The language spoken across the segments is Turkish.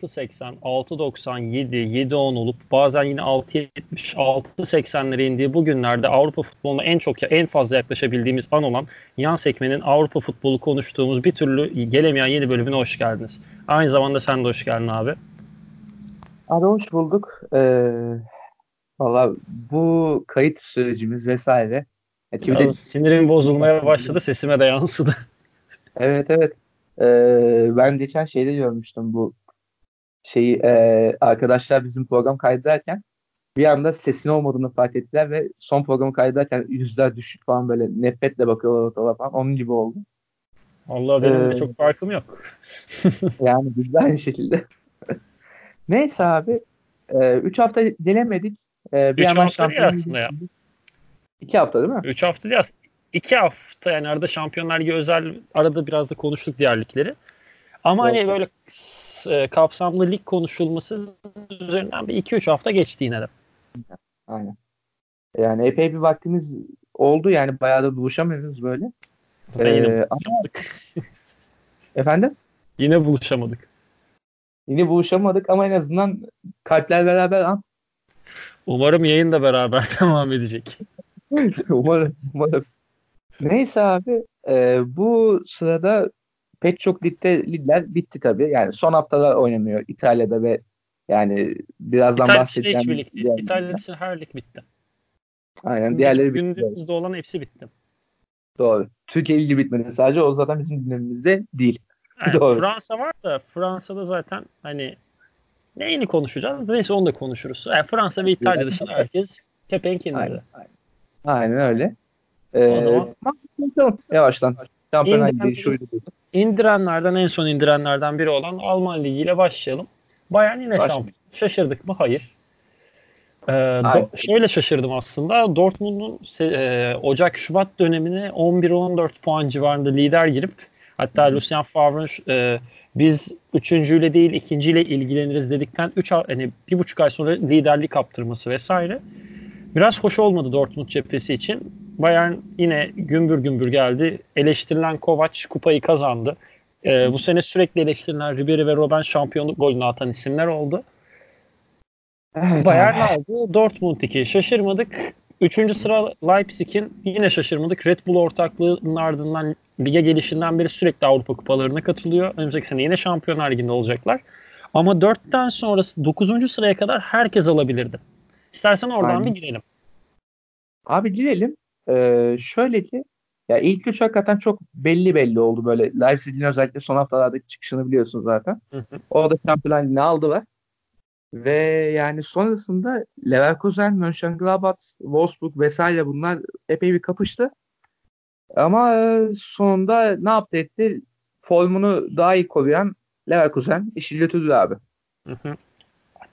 6.80, 6.97, 7.10 olup bazen yine 6.70, 6.80'lere indiği bu günlerde Avrupa futboluna en çok en fazla yaklaşabildiğimiz an olan yan sekmenin Avrupa futbolu konuştuğumuz bir türlü gelemeyen yeni bölümüne hoş geldiniz. Aynı zamanda sen de hoş geldin abi. Abi hoş bulduk. Ee, Valla bu kayıt sürecimiz vesaire. Ya, de... sinirim bozulmaya başladı sesime de yansıdı. Evet evet. Ee, ben geçen şeyde görmüştüm bu şeyi e, arkadaşlar bizim program kaydederken bir anda sesin olmadığını fark ettiler ve son programı kaydederken yüzler düşük falan böyle nefretle bakıyorlar ortalığa falan. Onun gibi oldu. Allah benim ee, de çok farkım yok. yani biz de aynı şekilde. Neyse abi. E, üç hafta gelemedik. E, bir üç hafta değil aslında ya. İki hafta değil mi? Üç hafta değil aslında. İki hafta yani arada Şampiyonlar Ligi özel arada biraz da konuştuk diğer ligleri. Ama evet. hani böyle e, kapsamlı lig konuşulması üzerinden bir iki üç hafta geçti yine de. Aynen. Yani epey bir vaktimiz oldu yani bayağı da buluşamıyoruz böyle. Ee, yine buluşamadık. Efendim? Yine buluşamadık. Yine buluşamadık ama en azından kalpler beraber at. Umarım yayın da beraber devam edecek. umarım, umarım. Neyse abi e, bu sırada pek çok ligde ligler bitti tabii. Yani son haftalar oynanıyor İtalya'da ve yani birazdan İtalya bahsedeceğim. İtalya için İtalya için her lig bitti. Aynen. Gündüz, diğerleri bitti. Gündüzde olan hepsi bitti. Doğru. Türkiye ligi bitmedi sadece. O zaten bizim gündemimizde değil. Yani Doğru. Fransa var da Fransa'da zaten hani neyini konuşacağız? Neyse onu da konuşuruz. Yani Fransa ve İtalya dışında herkes kepenk. Aynen, aynen. aynen öyle. Ee, o zaman yavaştan. Şampiyonlar Ligi İndirenlerden en son indirenlerden biri olan Alman Ligi ile başlayalım. Bayern yine Başlayalım. şampiyon. Şaşırdık mı? Hayır. Ee, do- şöyle şaşırdım aslında. Dortmund'un e, Ocak-Şubat dönemine 11-14 puan civarında lider girip hatta Lucien Favre'ın e, biz üçüncüyle değil ikinciyle ilgileniriz dedikten üç hani bir buçuk ay sonra liderlik kaptırması vesaire. Biraz hoş olmadı Dortmund cephesi için. Bayern yine gümbür gümbür geldi. Eleştirilen Kovac kupayı kazandı. Ee, bu sene sürekli eleştirilen Ribery ve Robben şampiyonluk golünü atan isimler oldu. Evet, Bayern abi. aldı. Dortmund 2. Şaşırmadık. Üçüncü sıra Leipzig'in yine şaşırmadık. Red Bull ortaklığının ardından lige gelişinden beri sürekli Avrupa kupalarına katılıyor. Önümüzdeki sene yine Şampiyonlar Ligi'nde olacaklar. Ama dörtten sonrası dokuzuncu sıraya kadar herkes alabilirdi. İstersen oradan Aynen. bir girelim. Abi girelim. Ee, şöyle ki ya ilk üç hakikaten çok belli belli oldu böyle. Leipzig'in özellikle son haftalardaki çıkışını biliyorsun zaten. Hı hı. Orada Şampiyonlar Ligi'ni aldılar. Ve yani sonrasında Leverkusen, Mönchengladbach, Wolfsburg vesaire bunlar epey bir kapıştı. Ama e, sonunda ne yaptı etti? Formunu daha iyi koruyan Leverkusen işi götürdü abi. Hı hı.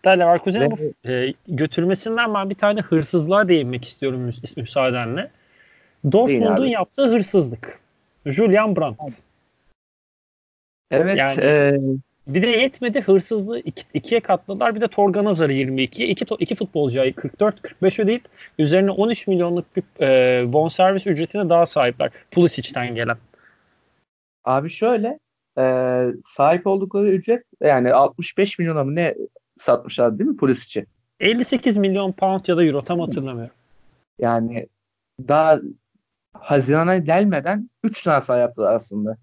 Hatta Leverkusen'in bu e, götürmesinden ben bir tane hırsızlığa değinmek istiyorum müs- müsaadenle. Dortmund'un yaptığı hırsızlık. Julian Brandt. Evet. Yani, e, bir de yetmedi hırsızlığı iki, ikiye katladılar. Bir de Torgan Hazar'ı 22'ye. İki, iki futbolcuya 44-45 ödeyip üzerine 13 milyonluk bir e, bonservis ücretine daha sahipler. Pulisic'ten gelen. Abi şöyle e, sahip oldukları ücret yani 65 milyona mı ne satmışlar değil mi Pulisic'i? 58 milyon pound ya da euro tam hatırlamıyorum. Yani daha Haziran'a gelmeden 3 transfer yaptılar aslında.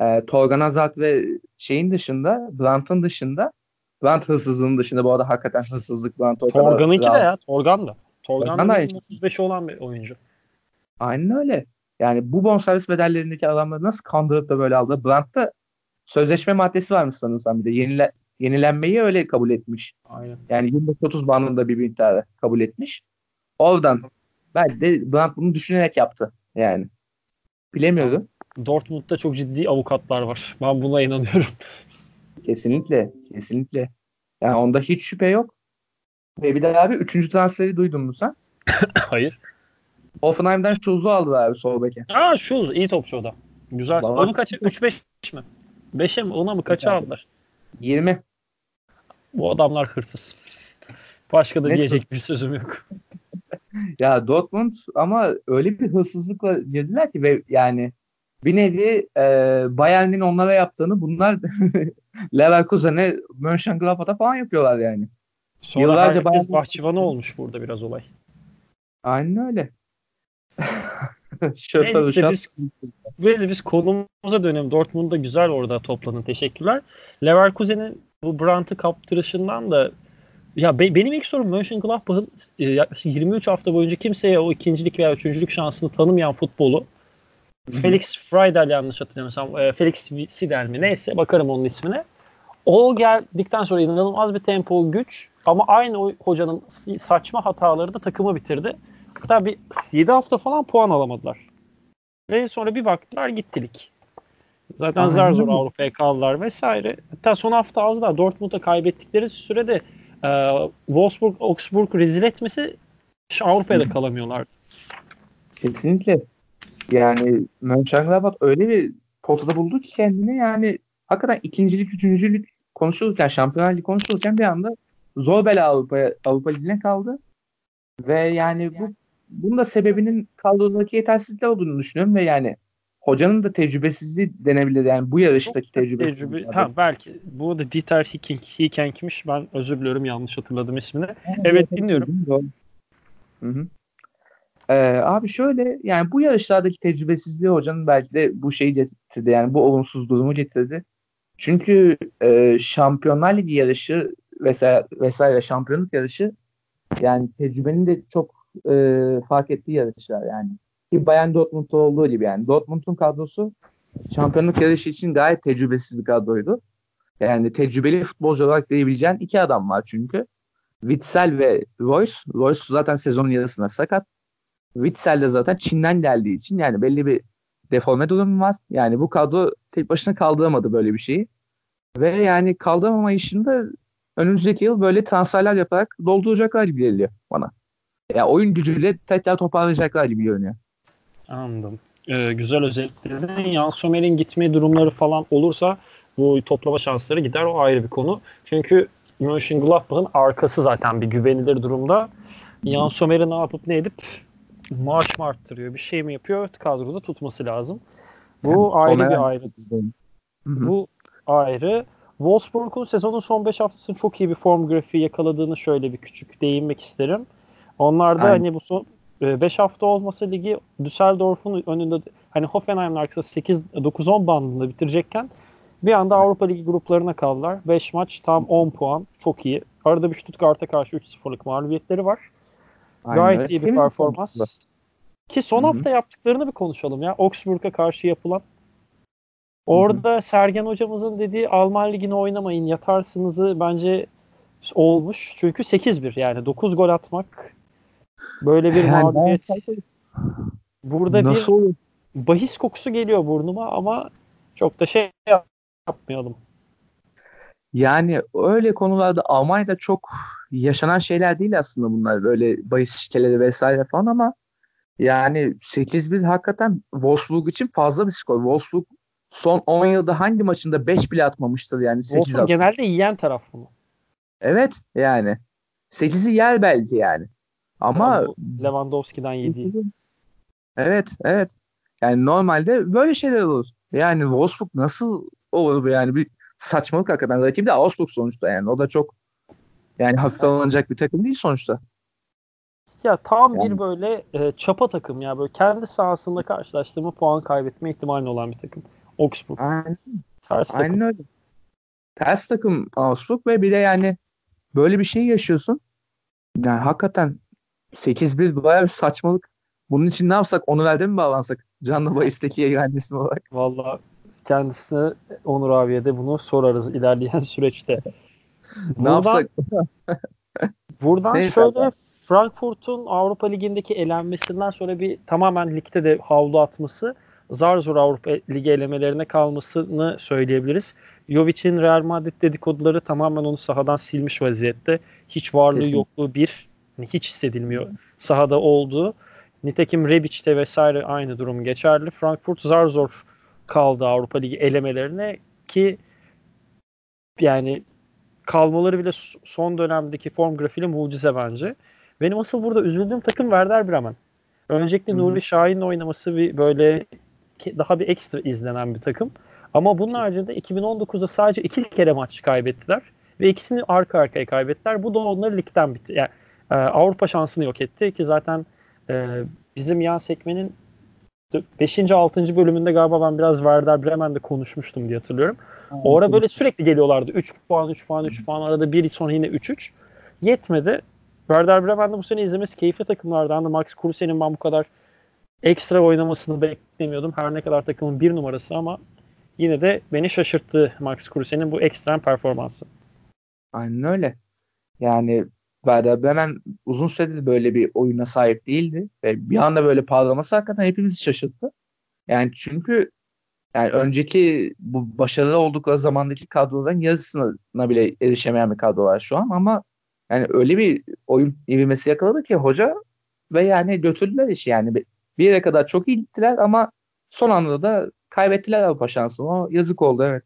E, Torgan Azat ve şeyin dışında, Brandt'ın dışında Brandt hırsızlığının dışında bu arada hakikaten hırsızlık Brandt Torgan'ınki de ya. Torgan da. Torgan, da 35 olan bir oyuncu. Aynen öyle. Yani bu bonservis bedellerindeki adamları nasıl kandırıp da böyle aldı? Brandt'ta sözleşme maddesi varmış sanırsam bir de. Yenile, yenilenmeyi öyle kabul etmiş. Aynen. Yani 25-30 bandında bir miktarı kabul etmiş. Oradan belki de Brandt bunu düşünerek yaptı yani. Bilemiyorum. Dortmund'da çok ciddi avukatlar var. Ben buna inanıyorum. Kesinlikle. Kesinlikle. Yani onda hiç şüphe yok. Ve bir de abi üçüncü transferi duydun mu sen? Hayır. Offenheim'den Schulz'u aldılar abi sol beke. Aa Schulz iyi topçu o da. Güzel. Onu kaça? 3-5 mi? 5'e mi? Ona mı? Kaça aldılar? 20. Bu adamlar hırsız. Başka da ne diyecek bir sözüm yok. ya Dortmund ama öyle bir hırsızlıkla girdiler ki ve yani bir nevi e, Bayern'in onlara yaptığını bunlar Leverkusen'e Mönchengladbach'ta falan yapıyorlar yani. Sonra Yıllarca herkes Bayern... bahçıvanı olmuş burada biraz olay. Aynen öyle. Neyse biz, biz, biz konumuza dönelim. Dortmund'da güzel orada toplanın. Teşekkürler. Leverkusen'in bu Brandt'ı kaptırışından da ya be, benim ilk sorum Mönchengladbach'ın e, yaklaşık 23 hafta boyunca kimseye o ikincilik veya üçüncülük şansını tanımayan futbolu Hı-hı. Felix Freidel yanlış hatırlamıyorsam e, Felix Sidel mi neyse bakarım onun ismine. O geldikten sonra inanılmaz bir tempo güç ama aynı o hocanın saçma hataları da takımı bitirdi. Hatta bir 7 hafta falan puan alamadılar. Ve sonra bir baktılar gittilik. Zaten Aynen. zar zor Avrupa'ya kaldılar vesaire. Hatta son hafta az daha Dortmund'a kaybettikleri sürede e, Wolfsburg, Augsburg rezil etmesi Avrupa'ya da kalamıyorlar. Kesinlikle. Yani Mönchengladbach öyle bir potada buldu ki kendini yani hakikaten ikincilik, üçüncülük konuşulurken, Şampiyonlar Ligi konuşulurken bir anda zor bela Avrupa'ya Avrupa Ligi'ne kaldı. Ve yani bu bunun da sebebinin kadrodaki yetersizlikler olduğunu düşünüyorum ve yani hocanın da tecrübesizliği denebilir yani bu yarıştaki tecrübesizliği. Tecrübe, ha belki bu da Dieter Hiking, Hikenk'miş. Ben özür diliyorum yanlış hatırladım ismini. Evet, dinliyorum. Hı hı. Ee, abi şöyle yani bu yarışlardaki tecrübesizliği hocanın belki de bu şeyi getirdi yani bu olumsuz durumu getirdi. Çünkü e, Şampiyonlar Ligi yarışı vesaire, vesaire şampiyonluk yarışı yani tecrübenin de çok e, fark ettiği yarışlar yani. Ki Bayern Dortmund'da olduğu gibi yani. Dortmund'un kadrosu şampiyonluk yarışı için gayet tecrübesiz bir kadroydu. Yani tecrübeli futbolcu olarak diyebileceğin iki adam var çünkü. Witzel ve Royce. Royce zaten sezonun yarısında sakat. Witzel de zaten Çin'den geldiği için yani belli bir deforme durumu var. Yani bu kadro tek başına kaldıramadı böyle bir şeyi. Ve yani kaldıramama işinde önümüzdeki yıl böyle transferler yaparak dolduracaklar gibi geliyor bana. Ya yani oyun gücüyle tekrar toparlayacaklar gibi görünüyor. Anladım. Ee, güzel özetledin. Yan Somer'in gitme durumları falan olursa bu toplama şansları gider o ayrı bir konu. Çünkü Mönchengladbach'ın arkası zaten bir güvenilir durumda. Yan Somer'i ne yapıp ne edip maaş mı arttırıyor, bir şey mi yapıyor kadroda tutması lazım. Bu yani, ayrı bir ayrı. Bu ayrı. Wolfsburg'un sezonun son 5 haftasını çok iyi bir form grafiği yakaladığını şöyle bir küçük değinmek isterim. Onlar da Aynen. hani bu son 5 e, hafta olması ligi Düsseldorf'un önünde hani Hoffenheim'in arkasında 8 9 10 bandında bitirecekken bir anda Avrupa Ligi gruplarına kaldılar. 5 maç tam 10 puan. Çok iyi. Arada bir Stuttgart'a karşı 3-0'lık mağlubiyetleri var. Aynen. Gayet iyi bir performans. Ki son Hı-hı. hafta yaptıklarını bir konuşalım ya. Augsburg'a karşı yapılan. Orada Hı-hı. Sergen hocamızın dediği Alman Ligi'ni oynamayın yatarsınızı bence olmuş. Çünkü 8-1 yani 9 gol atmak böyle bir yani mağlubiyet. Burada Nasıl bir olur? bahis kokusu geliyor burnuma ama çok da şey yapmayalım. Yani öyle konularda Almanya'da çok yaşanan şeyler değil aslında bunlar. Böyle bahis siteleri vesaire falan ama yani 8-1 hakikaten Wolfsburg için fazla bir skor. Wolfsburg son 10 yılda hangi maçında 5 bile atmamıştır yani 8 Wolfsburg genelde yiyen taraf mı? Evet yani. 8'i yer belki yani. Ama Lewandowski'den yedi. Evet, evet. Yani normalde böyle şeyler olur. Yani Wolfsburg nasıl olur bu yani bir saçmalık hakikaten. Rakibi de Augsburg sonuçta yani. O da çok yani hafif alınacak bir takım değil sonuçta. Ya tam yani. bir böyle e, çapa takım ya böyle kendi sahasında karşılaştırma puan kaybetme ihtimali olan bir takım. Augsburg. Aynen. Ters Aynen takım. öyle. Ters takım Augsburg ve bir de yani böyle bir şey yaşıyorsun. Yani hakikaten 8-1 bayağı bir saçmalık. Bunun için ne yapsak? Onu verdi mi bağlansak? Canlı Bayis'teki yegane ismi olarak. Valla kendisine Onur abiye de bunu sorarız ilerleyen süreçte. ne yapsak? buradan Neyse şöyle. Frankfurt'un Avrupa Ligi'ndeki elenmesinden sonra bir tamamen ligde de havlu atması zar zor Avrupa Ligi elemelerine kalmasını söyleyebiliriz. Jovic'in Real Madrid dedikoduları tamamen onu sahadan silmiş vaziyette. Hiç varlığı Kesin. yokluğu bir hani hiç hissedilmiyor sahada olduğu. Nitekim Rebic'te vesaire aynı durum geçerli. Frankfurt zar zor kaldı Avrupa Ligi elemelerine ki yani kalmaları bile son dönemdeki form grafiğiyle mucize bence. Benim asıl burada üzüldüğüm takım Werder Bremen. Öncelikle Nuri Şahin'le oynaması bir böyle daha bir ekstra izlenen bir takım. Ama bunun haricinde 2019'da sadece iki kere maç kaybettiler. Ve ikisini arka arkaya kaybettiler. Bu da onları ligden bitti. Yani, e, Avrupa şansını yok etti ki zaten e, bizim yan sekmenin 5. 6. bölümünde galiba ben biraz Werder Bremen'de konuşmuştum diye hatırlıyorum. O ara böyle sürekli geliyorlardı. 3 puan, 3 puan, 3 puan. Arada bir sonra yine 3-3. Yetmedi. Werder Bremen'de bu sene izlemesi keyifli takımlardan Max Kruse'nin ben bu kadar ekstra oynamasını beklemiyordum. Her ne kadar takımın bir numarası ama yine de beni şaşırttı Max Kruse'nin bu ekstrem performansı. Aynen öyle. Yani Werder Bremen uzun süredir böyle bir oyuna sahip değildi. Ve bir anda böyle parlaması hakikaten hepimizi şaşırttı. Yani çünkü yani önceki bu başarılı oldukları zamandaki kadroların yarısına bile erişemeyen bir kadro var şu an ama yani öyle bir oyun ivmesi yakaladı ki hoca ve yani götürdüler işi yani bir yere kadar çok iyi gittiler ama son anda da kaybettiler Avrupa şansını. O yazık oldu evet.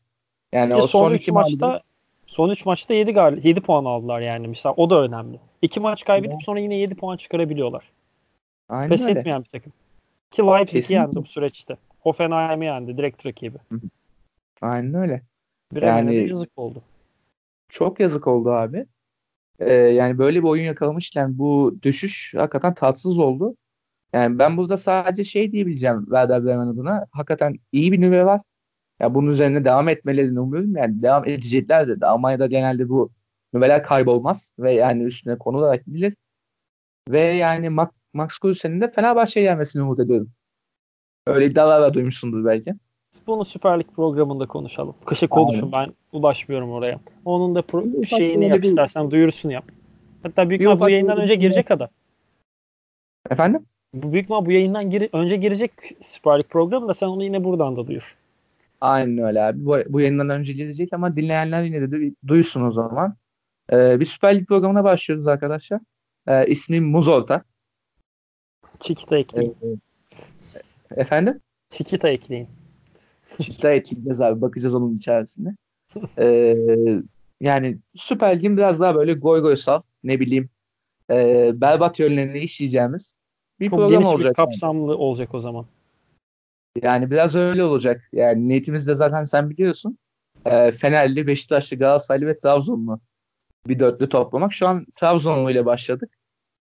Yani o son, son iki maçta son 3 maçta 7 gal 7 puan aldılar yani mesela o da önemli. 2 maç kaybedip evet. sonra yine 7 puan çıkarabiliyorlar. Aynen Pes öyle. etmeyen bir takım. Ki Leipzig'i yendi bu süreçte. Hoffenheim'i yendi direkt rakibi. Aynen öyle. Bremen'e yani, yazık oldu. Çok yazık oldu abi. Ee, yani böyle bir oyun yakalamışken bu düşüş hakikaten tatsız oldu. Yani ben burada sadece şey diyebileceğim Werder Bremen adına. Hakikaten iyi bir nüve var. Ya bunun üzerine devam etmelerini umuyorum. Yani devam edecekler de. Almanya'da genelde bu nüveler kaybolmaz ve yani üstüne konularak gidilir. Ve yani Max, Max Kruse de Fenerbahçe'ye gelmesini umut ediyorum. Öyle iddialar da duymuşsundur belki. Bunu Süper Lig programında konuşalım. Kışa konuşun ben ulaşmıyorum oraya. Onun da pro- şeyini yap bir... istersen duyurusunu yap. Hatta büyük ihtimal bu yayından önce girecek adam. Efendim? Bu büyük ihtimal bu yayından gir önce girecek Süper Lig programı da sen onu yine buradan da duyur. Aynen öyle abi. Bu, bu yayından önce gelecek ama dinleyenler yine de duysun o zaman. Ee, bir Süper Lig programına başlıyoruz arkadaşlar. Ee, ismim Muzolta. Çikita ekleyin. Ee, efendim? Çikita ekleyin. Çikita ekleyeceğiz abi. Bakacağız onun içerisinde. Ee, yani Süper Lig'in biraz daha böyle goy goysal ne bileyim e, berbat yönlerini işleyeceğimiz bir Çok program olacak. Bir kapsamlı yani. olacak o zaman. Yani biraz öyle olacak. Yani niyetimiz de zaten sen biliyorsun. E, Fenerli, Beşiktaşlı, Galatasaraylı ve Trabzonlu bir dörtlü toplamak. Şu an Trabzonlu ile başladık.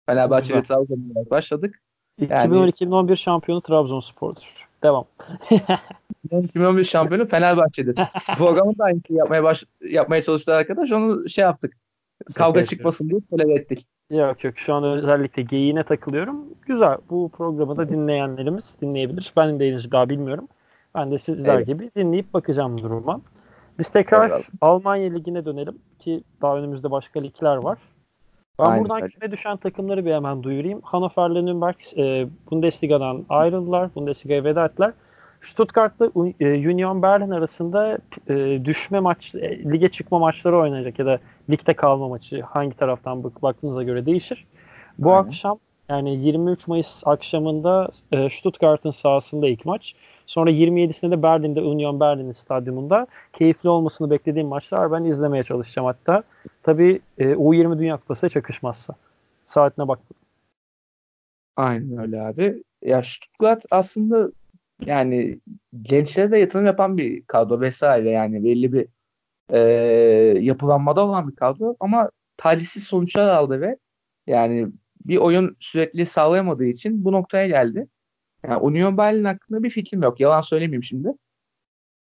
Fenerbahçe ve Trabzonlu ile başladık. Yani, 2012-2011 şampiyonu Trabzonspor'dur. Devam. 2011 şampiyonu Fenerbahçe'dir. Programı da aynı şeyi yapmaya, baş, yapmaya çalıştı arkadaş. Onu şey yaptık. Kavga çıkmasın diye tolere ettik. Yok yok şu an özellikle geyiğine takılıyorum. Güzel. Bu programı da dinleyenlerimiz dinleyebilir. Ben de henüz daha bilmiyorum. Ben de sizler evet. gibi dinleyip bakacağım duruma. Biz tekrar evet. Almanya Ligi'ne dönelim ki daha önümüzde başka ligler var. Ben Aynen. buradan küme düşen takımları bir hemen duyurayım. Hannover Nürnberg e, Bundesliga'dan ayrıldılar. Bundesliga'ya veda ettiler. Stuttgart'la e, Union Berlin arasında e, düşme maç, e, lige çıkma maçları oynayacak ya da ligde kalma maçı hangi taraftan bak, baktığınıza göre değişir. Bu Aynen. akşam yani 23 Mayıs akşamında Stuttgart'ın sahasında ilk maç. Sonra 27'sinde de Berlin'de Union Berlin stadyumunda keyifli olmasını beklediğim maçlar ben izlemeye çalışacağım hatta. Tabii U20 Dünya Kupası çakışmazsa. Saatine baktım. Aynen öyle abi. Ya Stuttgart aslında yani gençlere de yatırım yapan bir kadro vesaire yani belli bir e, yapılanmada olan bir kadro ama talihsiz sonuçlar aldı ve yani bir oyun sürekli sağlayamadığı için bu noktaya geldi. Yani Union Berlin hakkında bir fikrim yok. Yalan söylemeyeyim şimdi.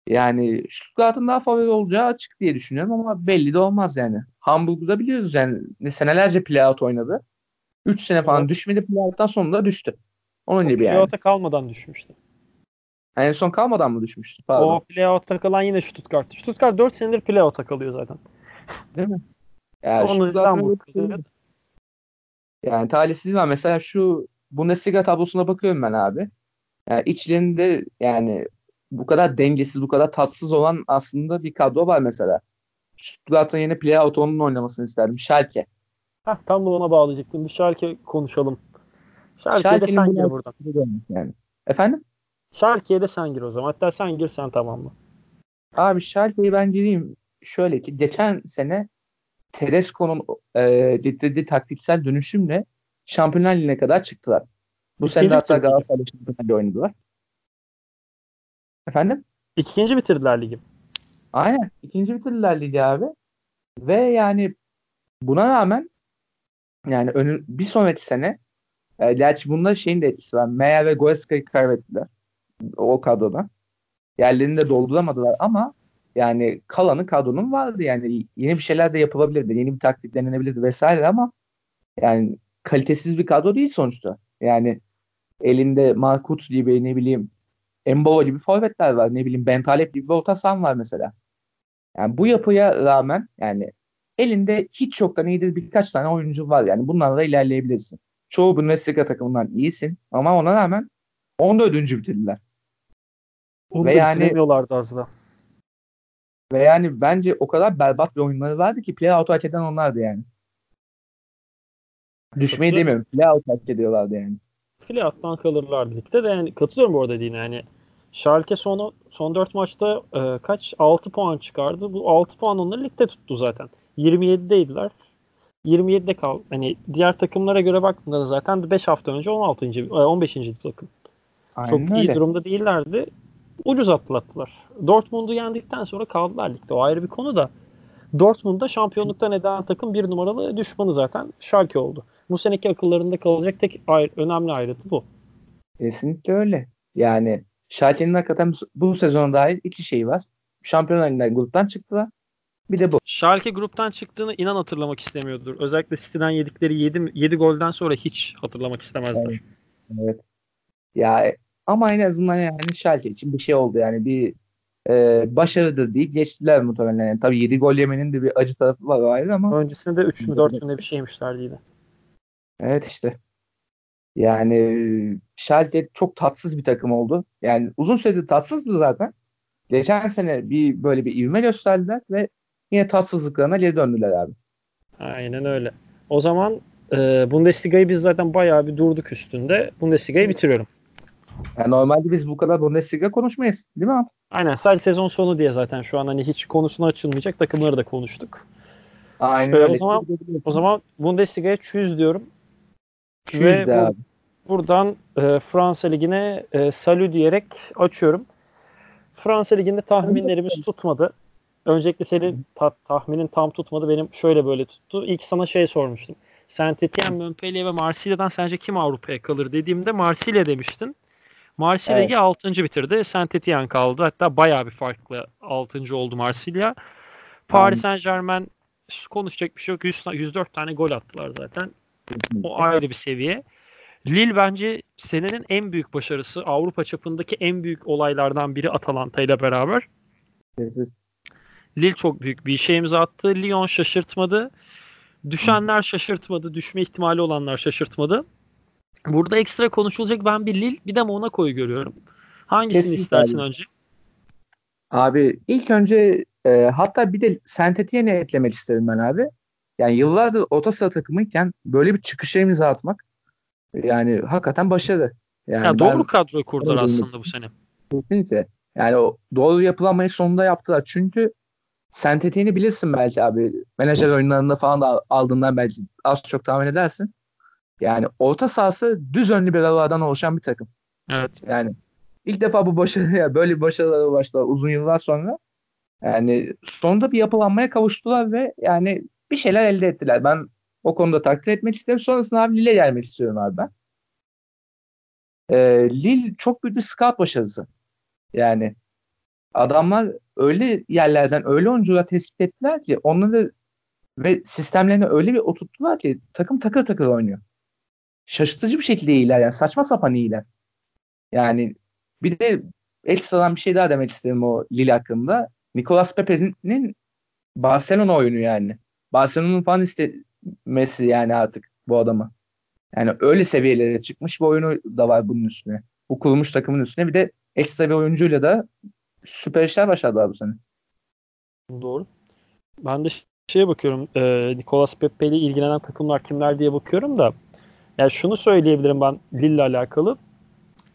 Yani Stuttgart'ın daha favori olacağı açık diye düşünüyorum ama belli de olmaz yani. Hamburg'da biliyoruz yani senelerce playout oynadı. 3 sene falan düşmedi playout'tan sonra da düştü. Onun gibi yani. Playout'a kalmadan düşmüştü. En son kalmadan mı düşmüştü? Pardon. O playout'a kalan yine Stuttgart. Stuttgart 4 senedir playout'a kalıyor zaten. Değil mi? Yani Onu Yani talihsiz var. Mesela şu Bundesliga tablosuna bakıyorum ben abi. Yani içlerinde yani bu kadar dengesiz, bu kadar tatsız olan aslında bir kadro var mesela. Stuttgart'ın yeni playout onun oynamasını isterdim. Schalke. Hah, tam da ona bağlayacaktım. Bir Schalke konuşalım. Schalke'de sen gir buradan. Yani. Efendim? Schalke'ye de sen gir o zaman. Hatta sen gir sen tamamla. Abi Schalke'yi ben gireyim. Şöyle ki geçen sene Tedesco'nun e, getirdiği taktiksel dönüşümle Şampiyonlar Ligi'ne kadar çıktılar. Bu sene hatta Galatasaray'da Şampiyonlar oynadılar. Efendim? İkinci bitirdiler ligi. Aynen. İkinci bitirdiler ligi abi. Ve yani buna rağmen yani önü, bir sonraki sene e, gerçi bunda şeyin de etkisi var. Meyer ve Goretzka'yı kaybettiler. O kadrodan. Yerlerini de dolduramadılar ama yani kalanı kadronun vardı yani yeni bir şeyler de yapılabilirdi. Yeni bir taktik denenebilirdi vesaire ama yani kalitesiz bir kadro değil sonuçta. Yani elinde Markut gibi ne bileyim Embolo gibi forvetler var. Ne bileyim Bentaleb gibi sahan var mesela. Yani bu yapıya rağmen yani elinde hiç yoktan iyidir birkaç tane oyuncu var. Yani bunlarla ilerleyebilirsin. Çoğu Bundesliga takımından iyisin ama ona rağmen 14. bitirdiler. Onu ve yani az da. Ve yani bence o kadar berbat bir oyunları vardı ki play out hak eden onlardı yani. Düşmeyi demiyorum. Play out hak ediyorlardı yani. Play out'tan kalırlardı ligde de yani katılıyorum bu arada dediğine yani. Schalke son, son 4 maçta e, kaç? 6 puan çıkardı. Bu 6 puan onları ligde tuttu zaten. 27'deydiler. 27'de kal. Hani diğer takımlara göre baktığında da zaten 5 hafta önce 16. 15. takım. Aynen Çok öyle. iyi durumda değillerdi. Ucuz atlattılar. Dortmund'u yendikten sonra kaldılar ligde. O ayrı bir konu da. Dortmund'da şampiyonluktan eden takım bir numaralı düşmanı zaten Schalke oldu. Bu seneki akıllarında kalacak tek ayrı, önemli ayrıntı bu. Kesinlikle öyle. Yani Schalke'nin hakikaten bu sezona dair iki şey var. Şampiyonlar Ligi'nden gruptan çıktılar. Bir de bu. Schalke gruptan çıktığını inan hatırlamak istemiyordur. Özellikle City'den yedikleri 7, 7 golden sonra hiç hatırlamak istemezler. Evet. evet. Ya ama en azından yani Schalke için bir şey oldu yani bir e, başarıdır deyip geçtiler muhtemelen. Yani tabii 7 gol yemenin de bir acı tarafı var ayrı ama. Öncesinde 3 mü 4 mü bir şeymişlerdi yine. Evet işte. Yani Schalke çok tatsız bir takım oldu. Yani uzun süredir tatsızdı zaten. Geçen sene bir böyle bir ivme gösterdiler ve yine tatsızlıklarına geri döndüler abi. Aynen öyle. O zaman e, Bundesliga'yı biz zaten bayağı bir durduk üstünde. Bundesliga'yı bitiriyorum. Yani normalde biz bu kadar Bundesliga konuşmayız. Değil mi Aynen. Sadece sezon sonu diye zaten şu an hani hiç konusuna açılmayacak takımları da konuştuk. Aynen öyle. O zaman, o zaman Bundesliga'ya çüz diyorum. Çüz Ve bu, abi. buradan e, Fransa Ligi'ne e, salü diyerek açıyorum. Fransa Ligi'nde tahminlerimiz tutmadı. Öncelikle senin ta- tahminin tam tutmadı. Benim şöyle böyle tuttu. İlk sana şey sormuştum. Saint Etienne, Montpellier ve Marsilya'dan sence kim Avrupa'ya kalır dediğimde Marsilya demiştin. Marsilya evet. 6. bitirdi. Saint Etienne kaldı. Hatta bayağı bir farklı 6. oldu Marsilya. Paris Saint Germain konuşacak bir şey yok. 100, 104 tane gol attılar zaten. O ayrı bir seviye. Lille bence senenin en büyük başarısı. Avrupa çapındaki en büyük olaylardan biri Atalanta ile beraber. Lille çok büyük bir işe imza attı. Lyon şaşırtmadı. Düşenler şaşırtmadı. Düşme ihtimali olanlar şaşırtmadı. Burada ekstra konuşulacak ben bir Lille bir de Monaco'yu görüyorum. Hangisini Kesinlikle istersin abi. önce? Abi ilk önce e, hatta bir de Saint Etienne'i eklemek isterim ben abi. Yani yıllardır orta saha takımıyken böyle bir çıkışa imza atmak yani hakikaten başarı. Yani ya doğru ben, kadro kurdular aslında bu sene. Kesinlikle. Yani o doğru yapılanmayı sonunda yaptılar. Çünkü Saint Etienne'i bilirsin belki abi. Menajer oyunlarında falan da aldığından belki az çok tahmin edersin. Yani orta sahası düz önlü bir aralardan oluşan bir takım. Evet. Yani ilk defa bu başarıya böyle bir başarılara ulaştılar uzun yıllar sonra. Yani sonunda bir yapılanmaya kavuştular ve yani bir şeyler elde ettiler. Ben o konuda takdir etmek isterim. Sonrasında abi Lille gelmek istiyorum abi ben. Ee, Lille çok büyük bir scout başarısı. Yani adamlar öyle yerlerden öyle oyuncular tespit ettiler ki onları ve sistemlerini öyle bir oturttular ki takım takır takır oynuyor şaşırtıcı bir şekilde iyiler yani saçma sapan iyiler. Yani bir de ekstradan bir şey daha demek istedim o Lille hakkında. Nicolas Pepe'nin Barcelona oyunu yani. Barcelona'nın falan istemesi yani artık bu adamı. Yani öyle seviyelere çıkmış bir oyunu da var bunun üstüne. Bu kurulmuş takımın üstüne bir de ekstra bir oyuncuyla da süper işler başardılar bu sene. Doğru. Ben de şeye bakıyorum. E, Nicolas Pepe ile ilgilenen takımlar kimler diye bakıyorum da yani şunu söyleyebilirim ben Lille alakalı.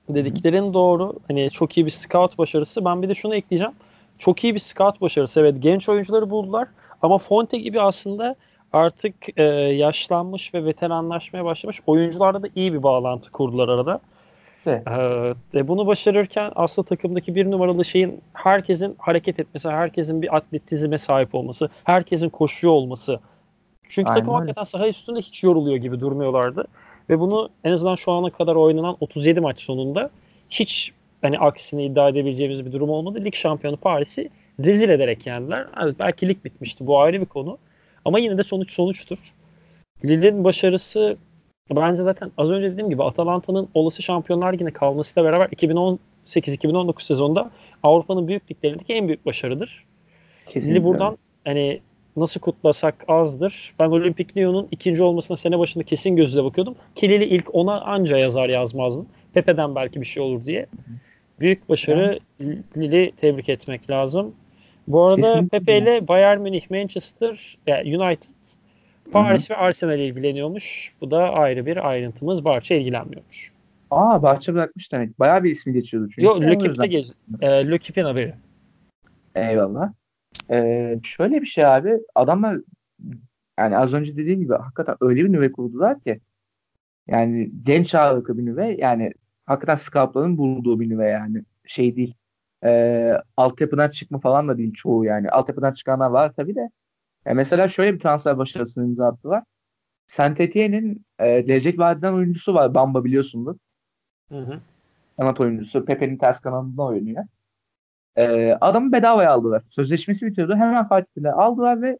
Dediklerin doğru. Hani çok iyi bir scout başarısı. Ben bir de şunu ekleyeceğim. Çok iyi bir scout başarısı. Evet genç oyuncuları buldular. Ama Fonte gibi aslında artık e, yaşlanmış ve veteranlaşmaya başlamış oyuncularda da iyi bir bağlantı kurdular arada. Kesinlikle. Ee, bunu başarırken aslında takımdaki bir numaralı şeyin herkesin hareket etmesi, herkesin bir atletizme sahip olması, herkesin koşuyor olması. Çünkü Aynen takım hakikaten saha üstünde hiç yoruluyor gibi durmuyorlardı. Ve bunu en azından şu ana kadar oynanan 37 maç sonunda hiç hani aksini iddia edebileceğimiz bir durum olmadı. Lig şampiyonu Paris'i rezil ederek yendiler. Evet, belki lig bitmişti. Bu ayrı bir konu. Ama yine de sonuç sonuçtur. Lille'in başarısı bence zaten az önce dediğim gibi Atalanta'nın olası Şampiyonlar Ligi'ne kalmasıyla beraber 2018-2019 sezonunda Avrupa'nın büyük liglerindeki en büyük başarıdır. Kesinlikle. Lille buradan hani nasıl kutlasak azdır. Ben Olimpik Lyon'un ikinci olmasına sene başında kesin gözle bakıyordum. Ki Lille ilk ona anca yazar yazmazdım. Pepe'den belki bir şey olur diye. Büyük başarı Lille'i tebrik etmek lazım. Bu arada Kesinlikle. Pepe ile Bayern Münih, Manchester, yani United, Paris ve Arsenal ilgileniyormuş. Bu da ayrı bir ayrıntımız. Barça ilgilenmiyormuş. Aa Bahçe bırakmış demek. Bayağı bir ismi geçiyordu çünkü. Yok, Lökip'te gez, e, Lökip'in haberi. Eyvallah. Ee, şöyle bir şey abi. Adamlar yani az önce dediğim gibi hakikaten öyle bir nüve kurdular ki yani genç ağırlıklı bir nüve yani hakikaten scoutların bulduğu bir nüve yani şey değil. Ee, altyapıdan çıkma falan da değil çoğu yani. Altyapıdan çıkanlar var tabii de. Ya mesela şöyle bir transfer başarısını imza attılar. Saint Etienne'in e, gelecek vadeden oyuncusu var. Bamba biliyorsundur. Hı hı. kanat oyuncusu. Pepe'nin ters kanadında oynuyor. Ee, adamı bedavaya aldılar. Sözleşmesi bitiyordu. Hemen Fatih'le aldılar ve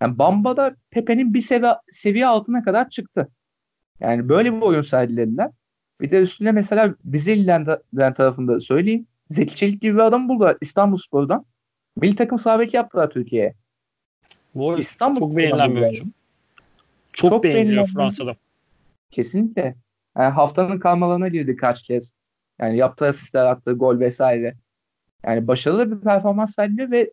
yani Bamba'da Pepe'nin bir seviye, seviye altına kadar çıktı. Yani böyle bir oyun sergilediler. Bir de üstüne mesela ilgilendiren tarafında söyleyeyim. Zeki Çelik gibi bir adam buldular İstanbulspor'dan. Milli takım sağ beki yaptılar Türkiye'ye. Bu İstanbul çok beğenilen bir oyuncu. Çok, Çok beğeniliyor Fransa'da. Kesinlikle. Yani haftanın kalmalarına girdi kaç kez. Yani yaptığı asistler, attığı gol vesaire. Yani başarılı bir performans sergiliyor ve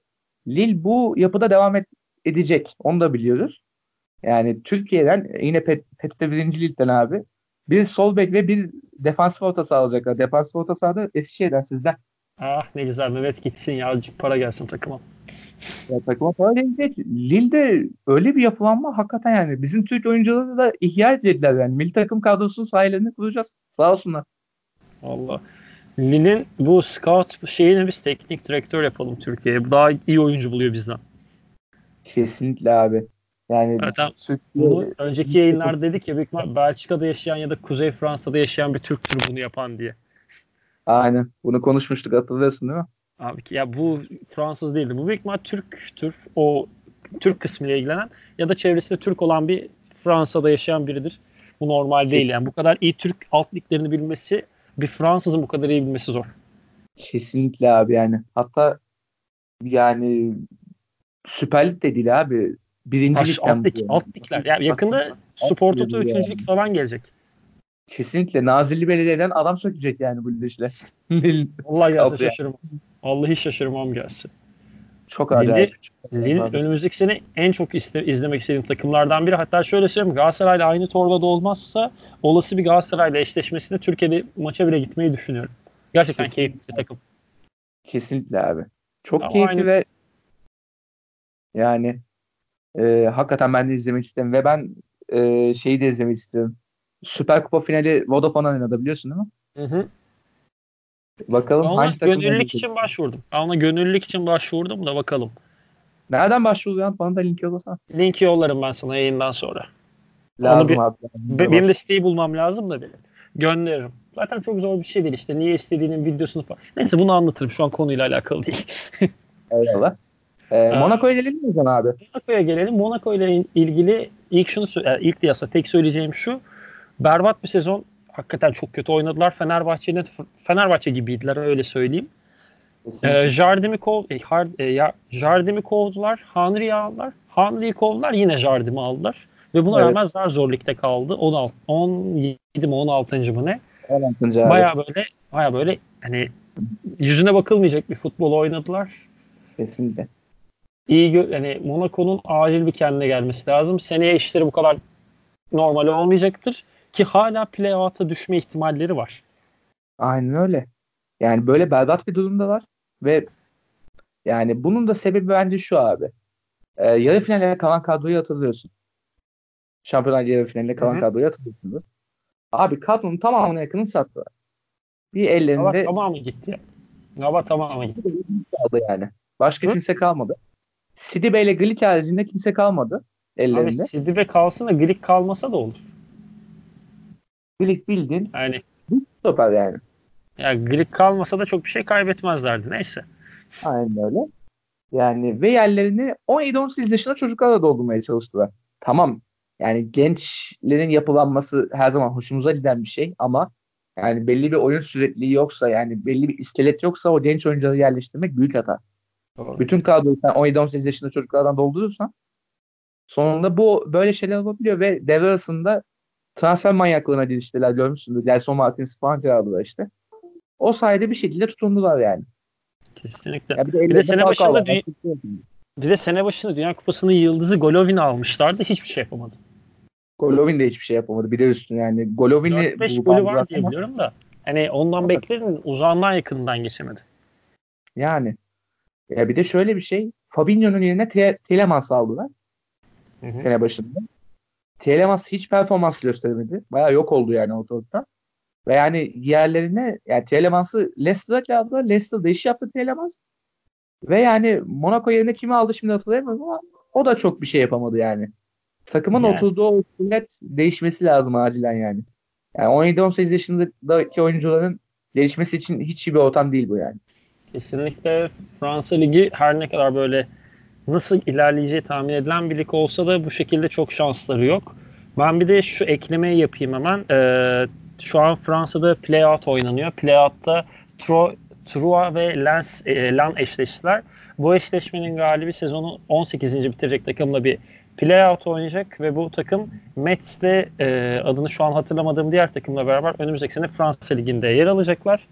Lille bu yapıda devam et- edecek. Onu da biliyoruz. Yani Türkiye'den yine Pet, Pet'te birinci ligden abi bir sol bek ve bir defansif orta saha alacaklar. Defansif orta sahada Eskişehir'den sizden. Ah ne güzel Mehmet gitsin ya azıcık para gelsin takıma. Ya takıma para gelecek. Lille'de öyle bir yapılanma hakikaten yani. Bizim Türk oyuncuları da ihya edecekler yani. Milli takım kadrosunun sahillerini kuracağız. Sağ olsunlar. Valla. Lille'in bu scout şeyini biz teknik direktör yapalım Türkiye'ye. Bu Daha iyi oyuncu buluyor bizden. Kesinlikle abi. Yani Zaten Türkiye bunu önceki yayınlarda dedik ya büyük Belçika'da yaşayan ya da Kuzey Fransa'da yaşayan bir Türktür bunu yapan diye. aynen bunu konuşmuştuk hatırlıyorsun değil mi? Abi ki ya bu Fransız değildi. Bu büyük ihtimal Türktür. O Türk kısmıyla ilgilenen ya da çevresinde Türk olan bir Fransa'da yaşayan biridir. Bu normal değil yani. Bu kadar iyi Türk alt liglerini bilmesi bir Fransızın bu kadar iyi bilmesi zor. Kesinlikle abi yani. Hatta yani Süper Lig de değil abi. Birinci Aş, ligden alt, lig, alt ligler. Yani yakında Spor Toto ligleri 3. yani. lig falan gelecek. Kesinlikle Nazilli Belediye'den adam sökecek yani bu işle. Vallahi yani. şaşırmam. Vallahi şaşırmam gelsin. Çok Lille- acayip. Lille Abi. önümüzdeki sene en çok iste- izlemek istediğim takımlardan biri. Hatta şöyle söyleyeyim Galatasaray'la aynı torbada olmazsa olası bir Galatasaray'la eşleşmesinde Türkiye'de maça bile gitmeyi düşünüyorum. Gerçekten Kesinlikle. keyifli bir takım. Kesinlikle abi. Çok Ama keyifli aynı- ve yani e, hakikaten ben de izlemek isterim ve ben e, şeyi de izlemek istiyorum. Süper Kupa finali Vodafone oynadı biliyorsun değil mi? Hı hı. Bakalım Ben ona hangi takım gönüllülük için başvurdum. Ben ona gönüllülük için başvurdum da bakalım. Nereden başvuruyor? Bana da link yollasana. Linki yollarım ben sana yayından sonra. Lazım bir- abi. Be- benim de siteyi bulmam lazım da benim. Gönderirim. Zaten çok zor bir şey değil işte. Niye istediğinin videosunu falan. Neyse bunu anlatırım. Şu an konuyla alakalı değil. Eyvallah. Ee, Monaco'ya gelelim mi o zaman abi? Monaco'ya gelelim. Monaco ile ilgili ilk şunu yani ilk diyasa tek söyleyeceğim şu. Berbat bir sezon. Hakikaten çok kötü oynadılar. Fenerbahçe'nin Fenerbahçe gibiydiler öyle söyleyeyim. Ee, Jardim'i kov e, Har- e, ya, Jardim'i kovdular. Henry'i aldılar. Henry'i kovdular. Yine Jardim'i aldılar. Ve buna Evet. rağmen zar zor ligde kaldı. 16 17 mi 16. mı ne? 16. abi. Baya böyle baya böyle hani yüzüne bakılmayacak bir futbol oynadılar. Kesinlikle. İyi gö- yani Monaco'nun acil bir kendine gelmesi lazım. Seneye işleri bu kadar normal olmayacaktır ki hala playout'a düşme ihtimalleri var. Aynen öyle. Yani böyle berbat bir durumda var ve yani bunun da sebebi bence şu abi. Ee, yarı finale kalan kadroyu hatırlıyorsun. Şampiyonlar yarı finaline kalan Hı hı. kadroyu hatırlıyorsunuz. Abi kadronun tamamına yakını sattılar. bir ellerinde Hava tamamı gitti. Hava tamamı gitti. kaldı yani. Başka Hı? kimse kalmadı. Sidibe ile Glick haricinde kimse kalmadı Abi ellerinde. Sidibe kalsın da Glik kalmasa da olur. Glick bildiğin Yani stoper yani. ya Glik kalmasa da çok bir şey kaybetmezlerdi. Neyse. Aynen öyle. Yani ve yerlerini 17-18 yaşında çocuklarla doldurmaya çalıştılar. Tamam. Yani gençlerin yapılanması her zaman hoşumuza giden bir şey ama yani belli bir oyun sürekliliği yoksa yani belli bir iskelet yoksa o genç oyuncuları yerleştirmek büyük hata. Doğru. Bütün kadroyu sen 17-18 yaşında çocuklardan doldurursan sonunda bu böyle şeyler olabiliyor ve devre arasında transfer manyaklığına giriştiler görmüşsündür. Gelson Martins falan kiraladılar işte. O sayede bir şekilde tutundular yani. Kesinlikle. Ya bir de, Bir de sene başında dü- Bir de sene başında Dünya Kupası'nın yıldızı Golovin almışlardı. Hiçbir şey yapamadı. Golovin de hiçbir şey yapamadı. Bir de üstüne yani Golovin'i 4-5 bu golü var diye biliyorum da. Hani ondan Evet. beklerin uzağından yakından geçemedi. Yani. Ya bir de şöyle bir şey. Fabinho'nun yerine Te- Telemans aldılar Hı hı. sene başında. Telemans hiç performans gösteremedi. Bayağı yok oldu yani ortalıkta. Ve yani yerlerine yani Telemans'ı Leicester'a çağırdılar. Leicester iş yaptı Telemans. Ve yani Monaco yerine kimi aldı şimdi hatırlayamıyorum ama o da çok bir şey yapamadı yani. Takımın Yani. oturduğu o net değişmesi lazım acilen yani. Yani 17-18 yaşındaki oyuncuların gelişmesi için hiç iyi bir ortam değil bu yani. Kesinlikle Fransa Ligi her ne kadar böyle nasıl ilerleyeceği tahmin edilen bir lig olsa da bu şekilde çok şansları yok. Ben bir de şu eklemeyi yapayım hemen. Ee, şu an Fransa'da playout oynanıyor. Playout'ta Tro, Troyes ve Lens, e, Lan eşleştiler. Bu eşleşmenin galibi sezonu 18. bitirecek takımla bir playout oynayacak ve bu takım Mets'le e, adını şu an hatırlamadığım diğer takımla beraber önümüzdeki sene Fransa Ligi'nde yer alacaklar.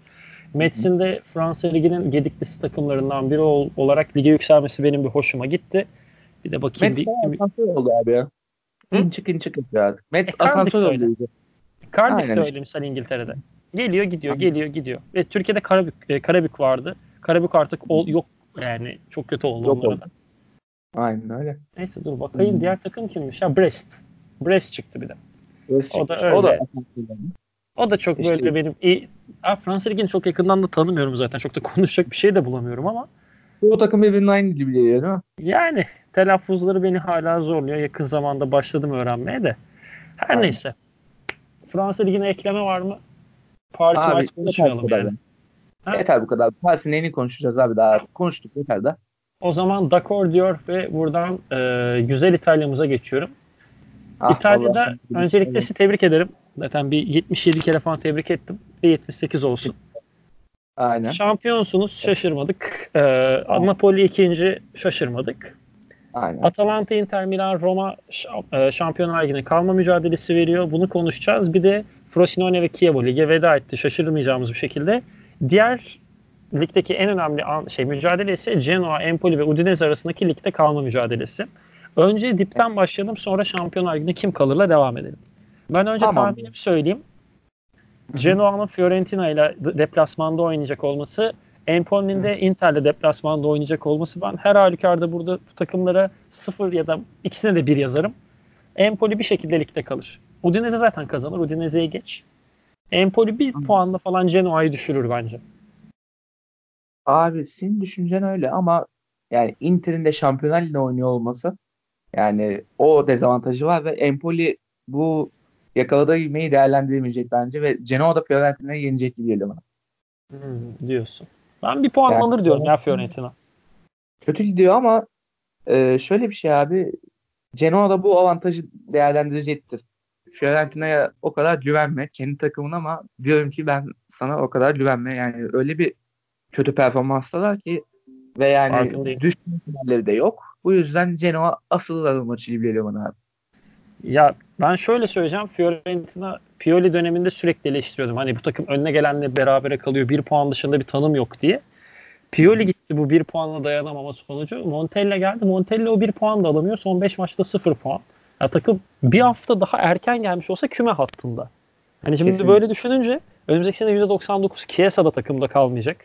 Mets'in de Fransa Ligi'nin gediklisi takımlarından biri ol- olarak lige yükselmesi benim bir hoşuma gitti. Bir de bakayım. Mets bir, asansör oldu abi ya. Hı? İnçik yapıyor artık. Mets E, asansör oldu. öyle. iyice. Cardiff de Aynen öyle misal İngiltere'de. Geliyor gidiyor, Aynen. geliyor gidiyor. Ve Türkiye'de Karabük, e, Karabük vardı. Karabük artık ol, yok yani çok kötü oldu Yok oldu. da. Aynen öyle. Neyse dur bakayım Hmm. diğer takım kimmiş? Ha Brest. Brest çıktı bir de. Brest O da çıkmış. O da öyle. asansör oldu. O da çok İşte- böyle benim iyi. Ha, Fransa Ligi'ni çok yakından da tanımıyorum zaten. Çok da konuşacak bir şey de bulamıyorum ama Bu takım birbirinin aynı gibi geliyor değil mi? Yani telaffuzları beni hala zorluyor. Yakın zamanda başladım öğrenmeye de. Her Aynen. neyse. Fransa Ligi'ne ekleme var mı? Paris Abi, Paris konuşmayalım yani. Ha? Yeter bu kadar. Paris'in neyini konuşacağız abi daha. Konuştuk yeter de. O zaman d'accord diyor ve buradan e, güzel İtalya'mıza geçiyorum. Ah, İtalya'da Allah. öncelikle sizi tebrik ederim. Zaten bir 77 kere falan tebrik ettim. Bir 78 olsun. Aynen. Şampiyonsunuz şaşırmadık. E, Napoli ikinci şaşırmadık. Aynen. Atalanta, Inter Milan, Roma e, Şampiyonlar Ligi'ne kalma mücadelesi veriyor. Bunu konuşacağız. Bir de Frosinone ve Chievo lige veda etti. Şaşırmayacağımız bir şekilde. Diğer ligdeki en önemli an, şey mücadele ise Genoa, Empoli ve Udinese arasındaki ligde kalma mücadelesi. Önce dipten başlayalım sonra Şampiyonlar Ligi'nde kim kalırla devam edelim. Ben önce Tamam. tahminimi söyleyeyim. Genoa'nın Fiorentina ile de- deplasmanda oynayacak olması, Empoli'nin de Inter'le deplasmanda oynayacak olması ben her halükarda burada bu takımlara sıfır ya da ikisine de bir yazarım. Empoli bir şekilde ligde kalır. Udinese zaten kazanır. Udinese'ye geç. Empoli bir Hı. puanla falan Genoa'yı düşürür bence. Abi senin düşüncen öyle ama yani Inter'in de Şampiyonlar Ligi'nde oynuyor olması yani o dezavantajı var ve Empoli bu yakaladığı ivmeyi değerlendiremeyecek bence ve Genoa da Fiorentina'yı yenecek gibi geliyor bana. Hmm, diyorsun. Ben bir puan Yani- alır diyorum ya Fiorentina. Kötü gidiyor ama e, şöyle bir şey abi Genoa da bu avantajı değerlendirecektir. Fiorentina'ya o kadar güvenme kendi takımın ama diyorum ki ben sana o kadar güvenme yani öyle bir kötü performanstalar ki ve yani düşme de yok. Bu yüzden Genoa asıl maçı gibi geliyor bana abi. Ya ben şöyle söyleyeceğim. Fiorentina Pioli döneminde sürekli eleştiriyordum. Hani bu takım önüne gelenle berabere kalıyor. Bir puan dışında bir tanım yok diye. Pioli gitti bu bir puanla dayanamama sonucu. Montella geldi. Montella o bir puan da alamıyor. Son 5 maçta 0 puan. Ya takım bir hafta daha erken gelmiş olsa küme hattında. Hani şimdi Kesinlikle. böyle düşününce önümüzdeki sene %99 Chiesa da takımda kalmayacak.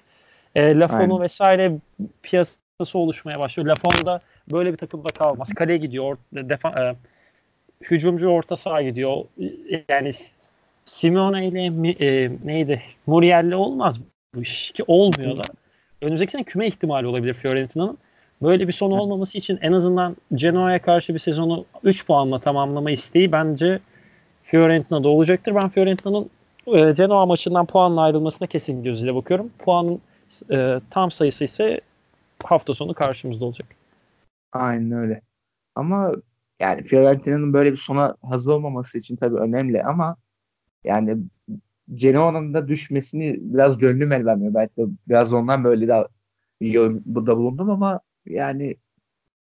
E, Lafonu vesaire piyasası oluşmaya başlıyor. Lafon da böyle bir takımda kalmaz. Kaleye gidiyor. Defa, e, hücumcu orta saha gidiyor. Yani Simeone ile e, neydi? Muriel'le olmaz bu iş ki olmuyor da. Önümüzdeki sene küme ihtimali olabilir Fiorentina'nın. Böyle bir sonu olmaması için en azından Genoa'ya karşı bir sezonu 3 puanla tamamlama isteği bence Fiorentina'da olacaktır. Ben Fiorentina'nın e, Genoa maçından puanla ayrılmasına kesin gözüyle bakıyorum. Puanın e, tam sayısı ise hafta sonu karşımızda olacak. Aynen öyle. Ama yani Fiorentina'nın böyle bir sona hazır olmaması için tabii önemli ama yani Genoa'nın da düşmesini biraz gönlüm el vermiyor. Belki de biraz ondan böyle daha burada bulundum ama yani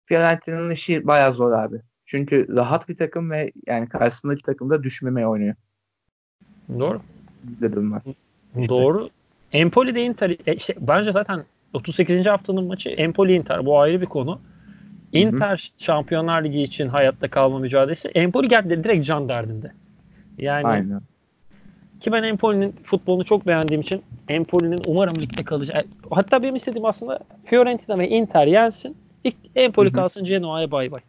Fiorentina'nın işi bayağı zor abi. Çünkü rahat bir takım ve yani karşısındaki takım da düşmemeye oynuyor. Doğru. Dedim ben. İşte. Doğru. Empoli de Inter. İşte bence zaten 38. haftanın maçı Empoli Inter. Bu ayrı bir konu. Inter Hı-hı. Şampiyonlar Ligi için hayatta kalma mücadelesi. Empoli geldi direkt can derdinde. Yani Aynen. Ki ben Empoli'nin futbolunu çok beğendiğim için Empoli'nin umarım ligde kalacak. Hatta benim istediğim aslında Fiorentina ve Inter yensin. İlk Empoli kalsın Genoa'ya bay bay.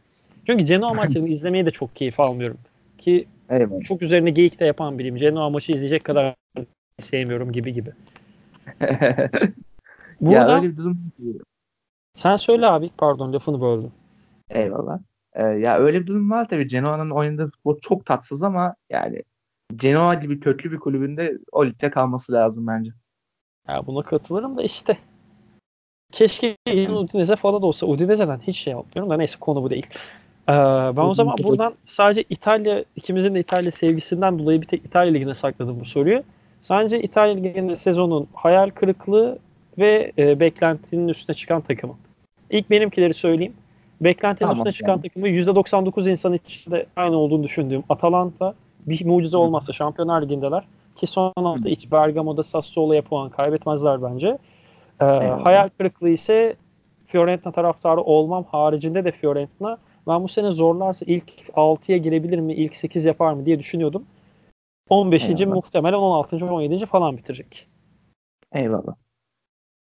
Çünkü Genoa maçlarını izlemeye de çok keyif almıyorum. Ki Eyvallah. çok üzerine geyik de yapan biriyim. Genoa maçı izleyecek kadar sevmiyorum gibi gibi. Burada, ya öyle bir durum. Sen söyle abi. Pardon lafını böldüm. Eyvallah. Ee, ya öyle bir durum var tabii. Genoa'nın oynadığı futbol çok tatsız ama yani Genoa gibi köklü bir kulübünde o ligde kalması lazım bence. Ya buna katılırım da işte keşke Udinese falan da olsa. Udinese'den hiç şey yapmıyorum da neyse konu bu değil. Ee, ben o zaman buradan sadece İtalya, ikimizin de İtalya sevgisinden dolayı bir tek İtalya Ligi'ne sakladım bu soruyu. Sence İtalya Ligi'nin sezonun hayal kırıklığı ve e, beklentinin üstüne çıkan takımı. İlk benimkileri söyleyeyim. Beklentinin tamam, üstüne çıkan yani. takımı %99 insan içinde aynı olduğunu düşündüğüm Atalanta bir mucize olmazsa Şampiyonlar Ligi'ndeler. Ki son hafta iç Bergamo'da Sassuolo'ya puan kaybetmezler bence. Ee, hayal kırıklığı ise Fiorentina taraftarı olmam haricinde de Fiorentina ben bu sene zorlarsa ilk 6'ya girebilir mi, ilk 8 yapar mı diye düşünüyordum. 15. Eyvallah. muhtemelen 16. 17. falan bitirecek. Eyvallah.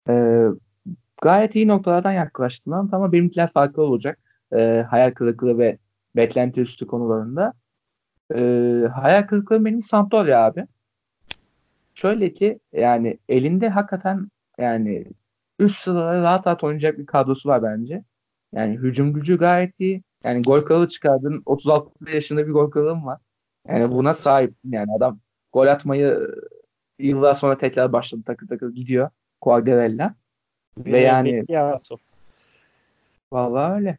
Ee, gayet iyi noktalardan yaklaştım ama benimkiler farklı olacak. Ee, hayal kırıklığı ve beklenti üstü konularında. Ee, hayal kırıklığı benim Sampdoria abi. Şöyle ki yani elinde hakikaten yani üst sıralara rahat rahat oynayacak bir kadrosu var bence. Yani hücum gücü gayet iyi. Yani gol kralı çıkardın. 36 yaşında bir gol kralım var. Yani buna sahip. Yani adam gol atmayı yıllar sonra tekrar başladı takır takır gidiyor. Quagliarella. Ve yani Vallahi öyle.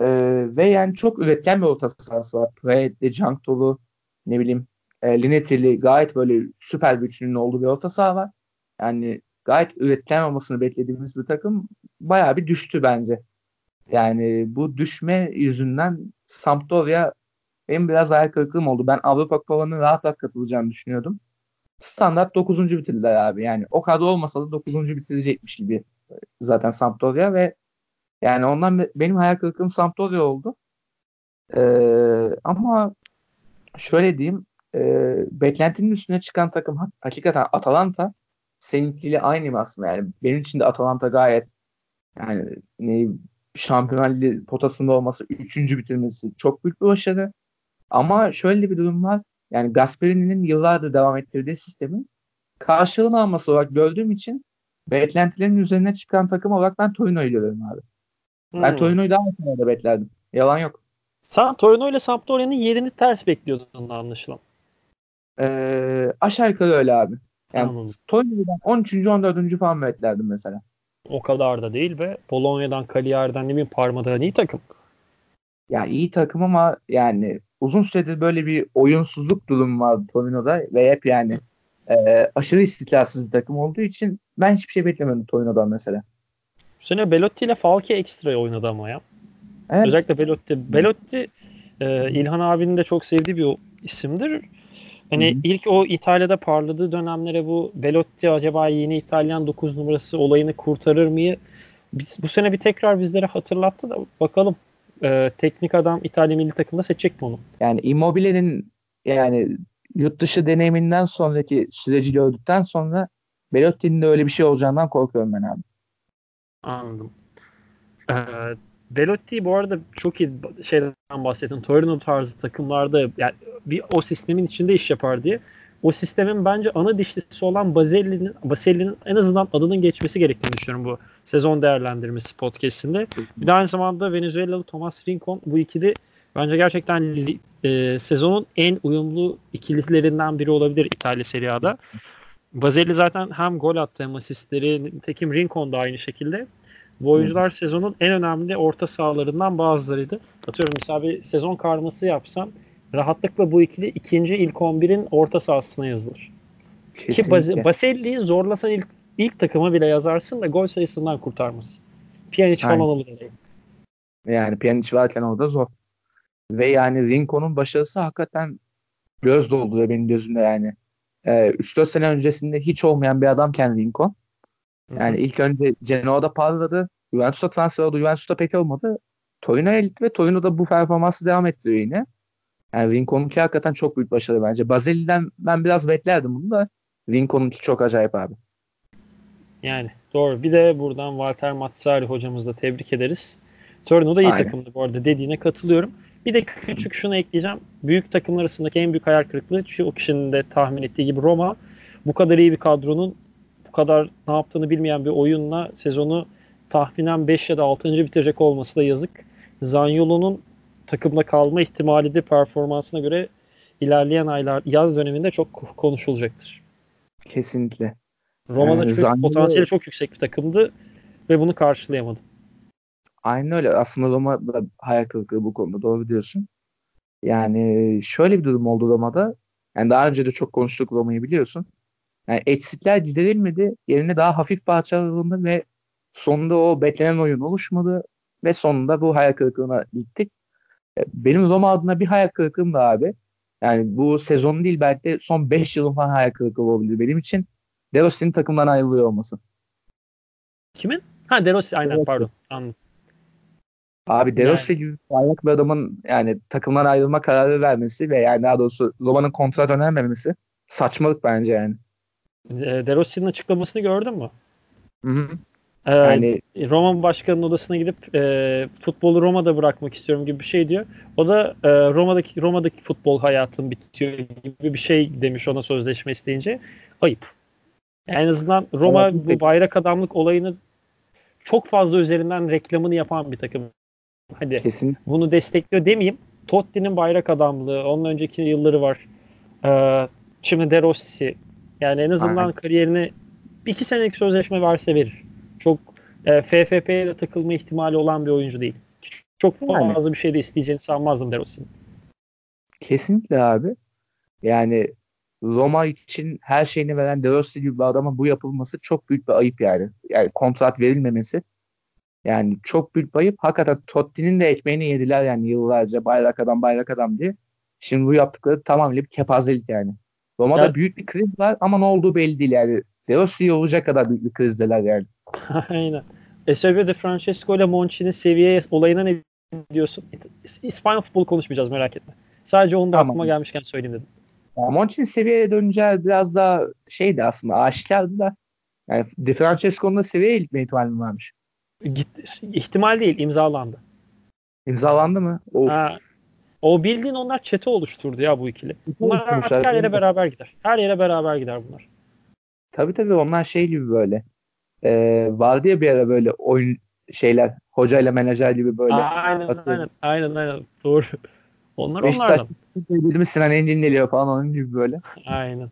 Ee, ve yani çok üretken bir orta sahası var. Praet'li, Canktolu, ne bileyim e, Linetili gayet böyle süper bir üçlünün olduğu bir orta saha var. Yani gayet üretken olmasını beklediğimiz bir takım bayağı bir düştü bence. Yani bu düşme yüzünden Sampdoria benim biraz hayal kırıklığım oldu. Ben Avrupa Kupası'nın rahat rahat katılacağını düşünüyordum. Standart 9. bitirdiler abi. Yani o kadar olmasa da 9. bitirecekmiş gibi zaten Sampdoria ve yani ondan benim hayal kırıklığım Sampdoria oldu. Ee, ama şöyle diyeyim e, beklentinin üstüne çıkan takım hakikaten Atalanta seninkiyle aynı mı aslında yani benim için de Atalanta gayet yani ne Şampiyonlar Ligi potasında olması, üçüncü bitirmesi çok büyük bir başarı. Ama şöyle bir durum var. Yani Gasperini'nin yıllardır devam ettirdiği sistemin karşılığını alması olarak gördüğüm için beklentilerin üzerine çıkan takım olarak ben Torino'yu görüyorum abi. Hmm. Ben Torino'yu daha yakın beklerdim. Yalan yok. Sen Torino ile Sampdoria'nın yerini ters bekliyordun anlaşılan. Ee, aşağı yukarı öyle abi. Yani Torino'dan 13. 14. falan beklerdim mesela. O kadar da değil ve Bolonya'dan, Cagliari'den ne bileyim Parma'dan iyi takım. Ya iyi takım ama yani uzun süredir böyle bir oyunsuzluk durumu var Torino'da ve hep yani e, aşırı istikrarsız bir takım olduğu için ben hiçbir şey beklemedim Torino'dan mesela. Bu sene Belotti ile Falke ekstra oynadı ama ya. Evet. Özellikle Belotti. Belotti e, İlhan abinin de çok sevdiği bir isimdir. Hani Hı-hı. ilk o İtalya'da parladığı dönemlere bu Belotti acaba yeni İtalyan 9 numarası olayını kurtarır mı? Biz, bu sene bir tekrar bizlere hatırlattı da bakalım. E, teknik adam İtalya milli takımda seçecek mi onu? Yani Immobile'nin yani yurt dışı deneyiminden sonraki süreci gördükten sonra Belotti'nin de öyle bir şey olacağından korkuyorum ben abi. Anladım. Ee, Belotti bu arada çok iyi şeyden bahsettin. Torino tarzı takımlarda yani bir o sistemin içinde iş yapar diye. O sistemin bence ana dişlisi olan Baselli'nin Baselli'nin en azından adının geçmesi gerektiğini düşünüyorum bu sezon değerlendirmesi podcast'inde. Bir de aynı zamanda Venezuelalı Thomas Rincon bu ikili bence gerçekten e, sezonun en uyumlu ikililerinden biri olabilir İtalya Serie A'da. Bazelli zaten hem gol attı hem asistleri. Tekim Rincon da aynı şekilde. Bu oyuncular sezonun en önemli orta sahalarından bazılarıydı. Atıyorum mesela bir sezon karması yapsam rahatlıkla bu ikili ikinci ilk 11'in orta sahasına yazılır. Kesinlikle. Ki Baselli'yi zorlasan ilk, ilk takıma bile yazarsın da gol sayısından kurtarmaz. Pjanic falan olur. Yani Pjanic varken orada zor. Ve yani Rinko'nun başarısı hakikaten göz dolduruyor benim gözümde yani. Ee, 3-4 sene öncesinde hiç olmayan bir adamken Rincon. Yani ilk önce Genoa'da parladı. Juventus'a transfer oldu. Juventus'ta pek olmadı. Torino'ya gitti ve Torino'da bu performansı devam ettiriyor yine. Yani Rincon'unki hakikaten çok büyük başarı bence. Bazeli'den ben biraz beklerdim bunu da Rincon'unki çok acayip abi. Yani doğru. Bir de buradan Walter Mazzari hocamızı da tebrik ederiz. Torino da iyi Aynen. takımdı bu arada dediğine katılıyorum. Bir de küçük şunu ekleyeceğim. Büyük takımlar arasındaki en büyük hayal kırıklığı şu o kişinin de tahmin ettiği gibi Roma bu kadar iyi bir kadronun bu kadar ne yaptığını bilmeyen bir oyunla sezonu tahminen 5 ya da 6. bitirecek olması da yazık. Zaniolo'nun takımda kalma ihtimali de performansına göre ilerleyen aylar yaz döneminde çok konuşulacaktır. Kesinlikle. Roma'da yani, Zaniolo... potansiyeli çok yüksek bir takımdı ve bunu karşılayamadı. Aynen öyle. Aslında Roma da hayal kırıklığı bu konuda doğru diyorsun. Yani şöyle bir durum oldu Roma'da. Yani daha önce de çok konuştuk Roma'yı biliyorsun. Yani eksikler giderilmedi. Yerine daha hafif parçalar alındı ve sonunda o beklenen oyun oluşmadı ve sonunda bu hayal kırıklığına gittik. Benim Roma adına bir hayal kırıklığım da abi. Yani bu sezon değil belki de son 5 yılın falan hayal kırıklığı olabilir benim için. De Rossi'nin takımdan ayrılıyor olması. Kimin? Ha De Rossi aynen evet. pardon. Anladım. Abi De Rossi yani. gibi bayrak bir adamın yani takımdan ayrılma kararı vermesi ve yani daha doğrusu Roma'nın kontrat önermemesi saçmalık bence yani. E, De Rossi'nin açıklamasını gördün mü? Hı hı. Ee, yani Roma başkanının odasına gidip e, futbolu Roma'da bırakmak istiyorum gibi bir şey diyor. O da e, Roma'daki Roma'daki futbol hayatım bitiyor gibi bir şey demiş ona sözleşme isteyince. Ayıp. Yani en azından Roma evet, bu bayrak adamlık olayını çok fazla üzerinden reklamını yapan bir takım. Hadi Kesin. bunu destekliyor demeyeyim. Totti'nin bayrak adamlığı, onun önceki yılları var. Ee, şimdi De Rossi. Yani en azından Aynen. kariyerini iki senelik sözleşme verse verir. Çok e, FFP'ye de takılma ihtimali olan bir oyuncu değil. Çok fazla yani. bir şey de isteyeceğini sanmazdım De Rossi'nin. Kesinlikle abi. Yani Roma için her şeyini veren De Rossi gibi bir adama bu yapılması çok büyük bir ayıp yani. Yani kontrat verilmemesi yani çok büyük bayıp hakikaten Totti'nin de ekmeğini yediler yani yıllarca bayrak adam bayrak adam diye. Şimdi bu yaptıkları tamamıyla bir kepazelik yani. Roma'da yani, büyük bir kriz var ama ne olduğu belli değil yani. De Rossi olacak kadar büyük bir krizdeler yani. Aynen. Eusebio de Francesco ile Monchi'nin seviye olayına ne diyorsun? İspanya futbolu konuşmayacağız merak etme. Sadece onu da tamam. aklıma gelmişken söyleyeyim dedim. Ya Monchi'nin seviyeye döneceği biraz daha şeydi aslında aşikardı da yani De Francesco'nun da seviyeye gitme ihtimali varmış. Git, ihtimal değil imzalandı. İmzalandı mı? Of. Ha, o bildiğin onlar çete oluşturdu ya bu ikili. Bunlar artık her yere beraber gider. Her yere beraber gider bunlar. Tabii tabii onlar şey gibi böyle. Ee, vardı ya bir ara böyle oyun şeyler hocayla menajer gibi böyle. Aynen aynen aynen aynen doğru. Onlar Beşiktaş, onlardan. Beşiktaş Sinan Engin geliyor falan onun gibi böyle. Aynen.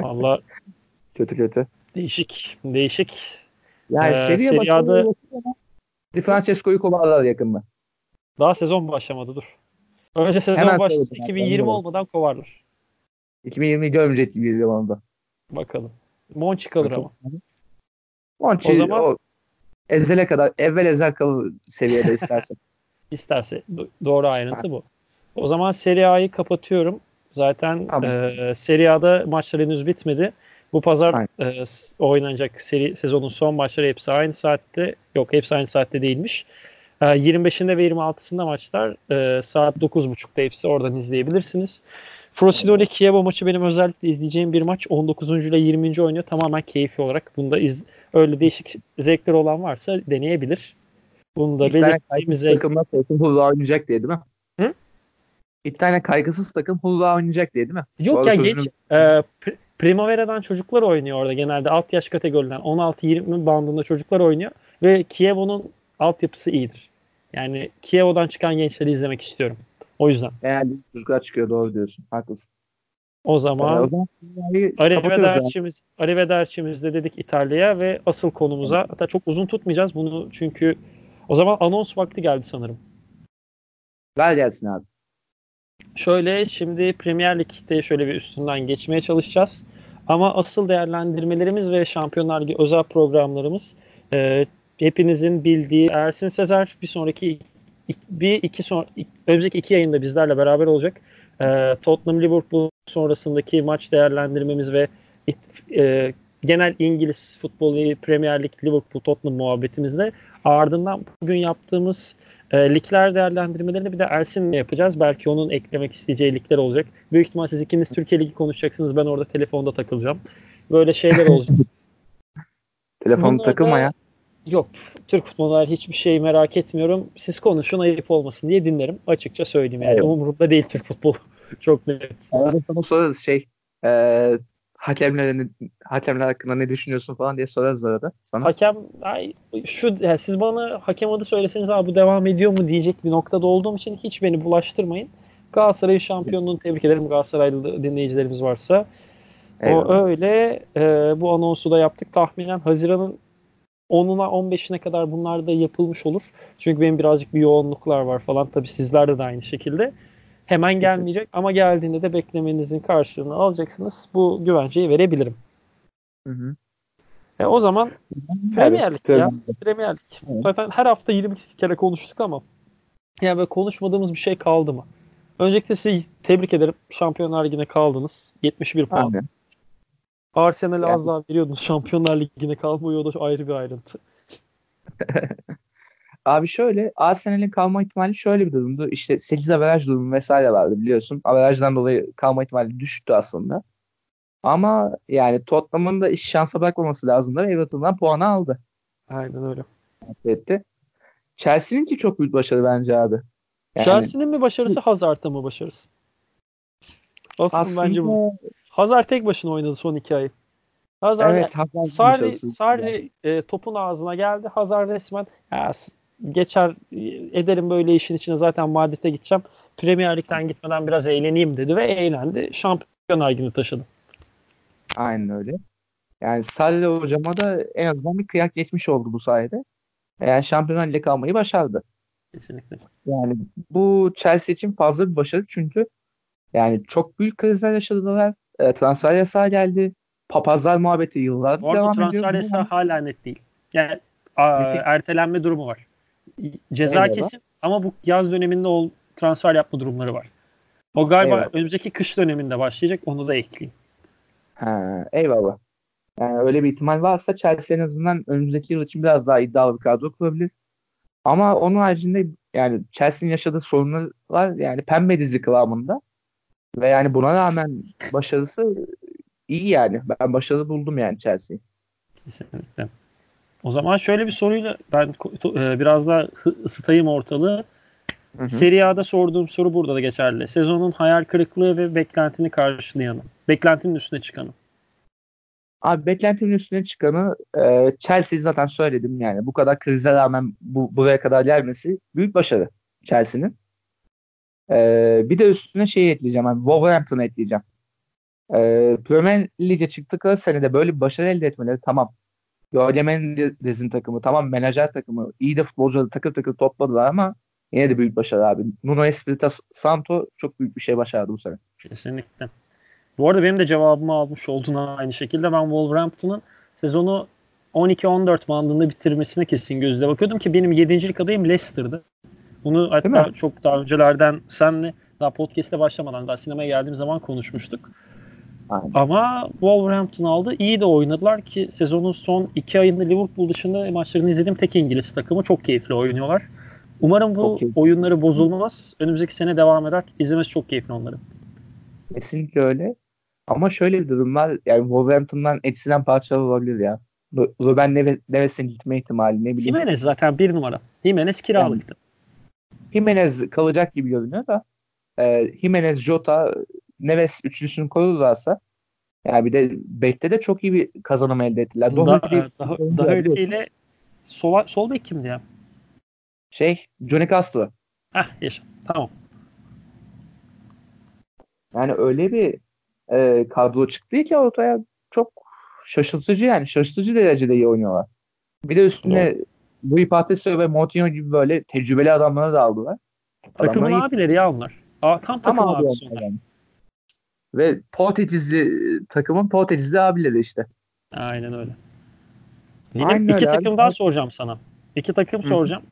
Valla kötü kötü. Değişik. Değişik. Yani ee, seviye Serie A'da Di Francesco'yu kovarlar yakında. Daha sezon başlamadı dur. Önce sezon Hemen başlasa 2020 olmadan kovarlar. 2020 görmeyecek gibi geliyor bana da. Bakalım. Monchi kalır ama. Monchi o zaman o, ezele kadar evvel ezel kalır seviyede isterse. İsterse. doğru ayrıntı ha. bu. O zaman Serie A'yı kapatıyorum. Zaten tamam. e, Serie A'da maçlar henüz bitmedi. Bu pazar e, oynanacak seri sezonun son maçları hepsi aynı saatte. Yok hepsi aynı saatte değilmiş. E, 25'inde ve 26'sında maçlar e, saat 9.30'da hepsi oradan izleyebilirsiniz. Frosinone Kiev maçı benim özellikle izleyeceğim bir maç. 19. ile 20. oynuyor. Tamamen keyfi olarak. Bunda iz, öyle değişik zevkler olan varsa deneyebilir. Bunu da belirttiğimize... Takımda oynayacak diye değil mi? Hı? Bir tane kaygısız takım Hulva oynayacak diye değil mi? Yok ya geç. E, Primavera'dan çocuklar oynuyor orada genelde. Alt yaş kategoriden 16-20 bandında çocuklar oynuyor. Ve Kiev'in altyapısı iyidir. Yani Kiev'den çıkan gençleri izlemek istiyorum. O yüzden. Yani çocuklar çıkıyor doğru diyorsun. Haklısın. O zaman, o zaman Arrivederci'miz, Arrivederci'mizde dedik İtalya'ya ve asıl konumuza hatta çok uzun tutmayacağız bunu çünkü o zaman anons vakti geldi sanırım. Ver gelsin abi. Şöyle şimdi Premier Lig'de şöyle bir üstünden geçmeye çalışacağız. Ama asıl değerlendirmelerimiz ve Şampiyonlar Ligi özel programlarımız e, hepinizin bildiği Ersin Sezer bir sonraki bir iki son önümüzdeki iki yayında bizlerle beraber olacak. E, Tottenham Liverpool sonrasındaki maç değerlendirmemiz ve e, genel İngiliz futbolu Premier Lig Liverpool Tottenham muhabbetimizde ardından bugün yaptığımız e, ligler değerlendirmelerini bir de Ersin'le yapacağız. Belki onun eklemek isteyeceği ligler olacak. Büyük ihtimal siz ikiniz Türkiye Ligi konuşacaksınız. Ben orada telefonda takılacağım. Böyle şeyler olacak. Telefon takılma ya. Yok. Türk futbolu hiçbir şey merak etmiyorum. Siz konuşun ayıp olmasın diye dinlerim. Açıkça söyleyeyim yani. Evet. Umurumda değil Türk futbolu. Çok net. Arada sana sorarız şey e, hakemler, hakemler hakkında ne düşünüyorsun falan diye sorarız arada sana. Hakem ay, şu yani siz bana hakem adı söyleseniz abi bu devam ediyor mu diyecek bir noktada olduğum için hiç beni bulaştırmayın. Galatasaray'ın şampiyonluğunu tebrik ederim Galatasaraylı dinleyicilerimiz varsa. Eyvallah. O öyle e, bu anonsu da yaptık. Tahminen Haziran'ın 10'una 15'ine kadar bunlar da yapılmış olur. Çünkü benim birazcık bir yoğunluklar var falan. Tabii sizlerde de aynı şekilde. Hemen gelmeyecek ama geldiğinde de beklemenizin karşılığını alacaksınız. Bu güvenceyi verebilirim. Hı hı. E, o zaman Premier Lig ya. Premier Lig. Zaten her hafta 22 kere konuştuk ama yani böyle konuşmadığımız bir şey kaldı mı? Öncelikle sizi tebrik ederim. Şampiyonlar Ligi'ne kaldınız. 71 puan. Arsenal'e yani. az daha veriyordunuz. Şampiyonlar Ligi'ne kalmıyor. O da ayrı bir ayrıntı. Abi şöyle Arsenal'in kalma ihtimali şöyle bir durumdu. İşte 8 averaj durumu vesaire vardı biliyorsun. Averajdan dolayı kalma ihtimali düştü aslında. Ama yani Tottenham'ın da iş şansa bırakmaması lazımdı. Everton'dan puanı aldı. Aynen öyle. Etti. Chelsea'nin ki çok büyük başarı bence abi. Yani, Chelsea'nin mi başarısı Hazard'ın mı başarısı? Aslında, aslında bence bu. Hazard tek başına oynadı son iki ay. Hazard, evet, Hazard Sarri, Sarri e, topun ağzına geldi. Hazard resmen ya, geçer ederim böyle işin içine zaten Madrid'e gideceğim. Premier Lig'den gitmeden biraz eğleneyim dedi ve eğlendi. Şampiyonlar Ligi'ni taşıdı. Aynen öyle. Yani Sarri hocama da en azından bir kıyak geçmiş oldu bu sayede. Yani Şampiyonlar Ligi kalmayı başardı. Kesinlikle. Yani bu Chelsea için fazla bir başarı çünkü yani çok büyük krizler yaşadılar. E, transfer yasağı geldi. Papazlar muhabbeti yıllar devam ediyor. transfer yasağı hala net değil. Yani a, ertelenme durumu var. Ceza Eyvallah. kesin ama bu yaz döneminde o transfer yapma durumları var. O galiba eyvallah. önümüzdeki kış döneminde başlayacak. Onu da ekleyeyim. Ha, eyvallah. Yani öyle bir ihtimal varsa Chelsea en azından önümüzdeki yıl için biraz daha iddialı bir kadro kurabilir. Ama onun haricinde yani Chelsea'nin yaşadığı sorunlar yani pembe dizi kıvamında. Ve yani buna rağmen başarısı iyi yani. Ben başarılı buldum yani Chelsea'yi. Kesinlikle. O zaman şöyle bir soruyla ben e, biraz daha ısıtayım ortalığı. Hı hı. Serie A'da sorduğum soru burada da geçerli. Sezonun hayal kırıklığı ve beklentini karşılayanı. Beklentinin üstüne çıkanı. Abi beklentinin üstüne çıkanı e, Chelsea zaten söyledim yani. Bu kadar krize rağmen bu, buraya kadar gelmesi büyük başarı Chelsea'nin. E, bir de üstüne şey ekleyeceğim. Yani Wolverhampton'ı ekleyeceğim. E, Premier Lig'e çıktıkları senede böyle bir başarı elde etmeleri tamam Jorge Mendez'in takımı tamam menajer takımı iyi de futbolcuları takır takır topladılar ama yine de büyük başarı abi. Nuno Espirito Santo çok büyük bir şey başardı bu sene. Kesinlikle. Bu arada benim de cevabımı almış oldun aynı şekilde. Ben Wolverhampton'ın sezonu 12-14 bandında bitirmesine kesin gözle bakıyordum ki benim 7. adayım Leicester'dı. Bunu hatta çok daha öncelerden senle daha podcast'e başlamadan daha sinemaya geldiğim zaman konuşmuştuk. Aynen. Ama Wolverhampton aldı. İyi de oynadılar ki sezonun son iki ayında Liverpool dışında maçlarını izlediğim tek İngiliz takımı. Çok keyifli oynuyorlar. Umarım bu okay. oyunları bozulmaz. Önümüzdeki sene devam eder. İzlemesi çok keyifli onların. Kesinlikle öyle. Ama şöyle bir durum var. Yani Wolverhampton'dan eksilen parçalar olabilir ya. Ruben Neves'in gitme ihtimali ne bileyim. Jimenez zaten bir numara. Jimenez kiralıktı. Yani, Jimenez kalacak gibi görünüyor da e, Jimenez, Jota, Neves üçlüsünü koyulurlarsa yani bir de bekte de çok iyi bir kazanım elde ettiler. Da, daha, daha ötesiyle sol, sol bek kimdi ya? Şey, Johnny Castro. Heh, yaşa. Tamam. Yani öyle bir e, kadro çıktı ki ortaya çok şaşırtıcı yani. Şaşırtıcı derecede iyi oynuyorlar. Bir de üstüne Doğru. Louis Patricio ve Moutinho gibi böyle tecrübeli adamları da aldılar. Takımın abileri ya onlar. Aa, tam takım tam abisi onlar. Yani. Ve Portekizli takımın Portekizli abileri işte. Aynen öyle. Yine Aynen iki öyle takım abi. daha soracağım sana. İki takım Hı. soracağım.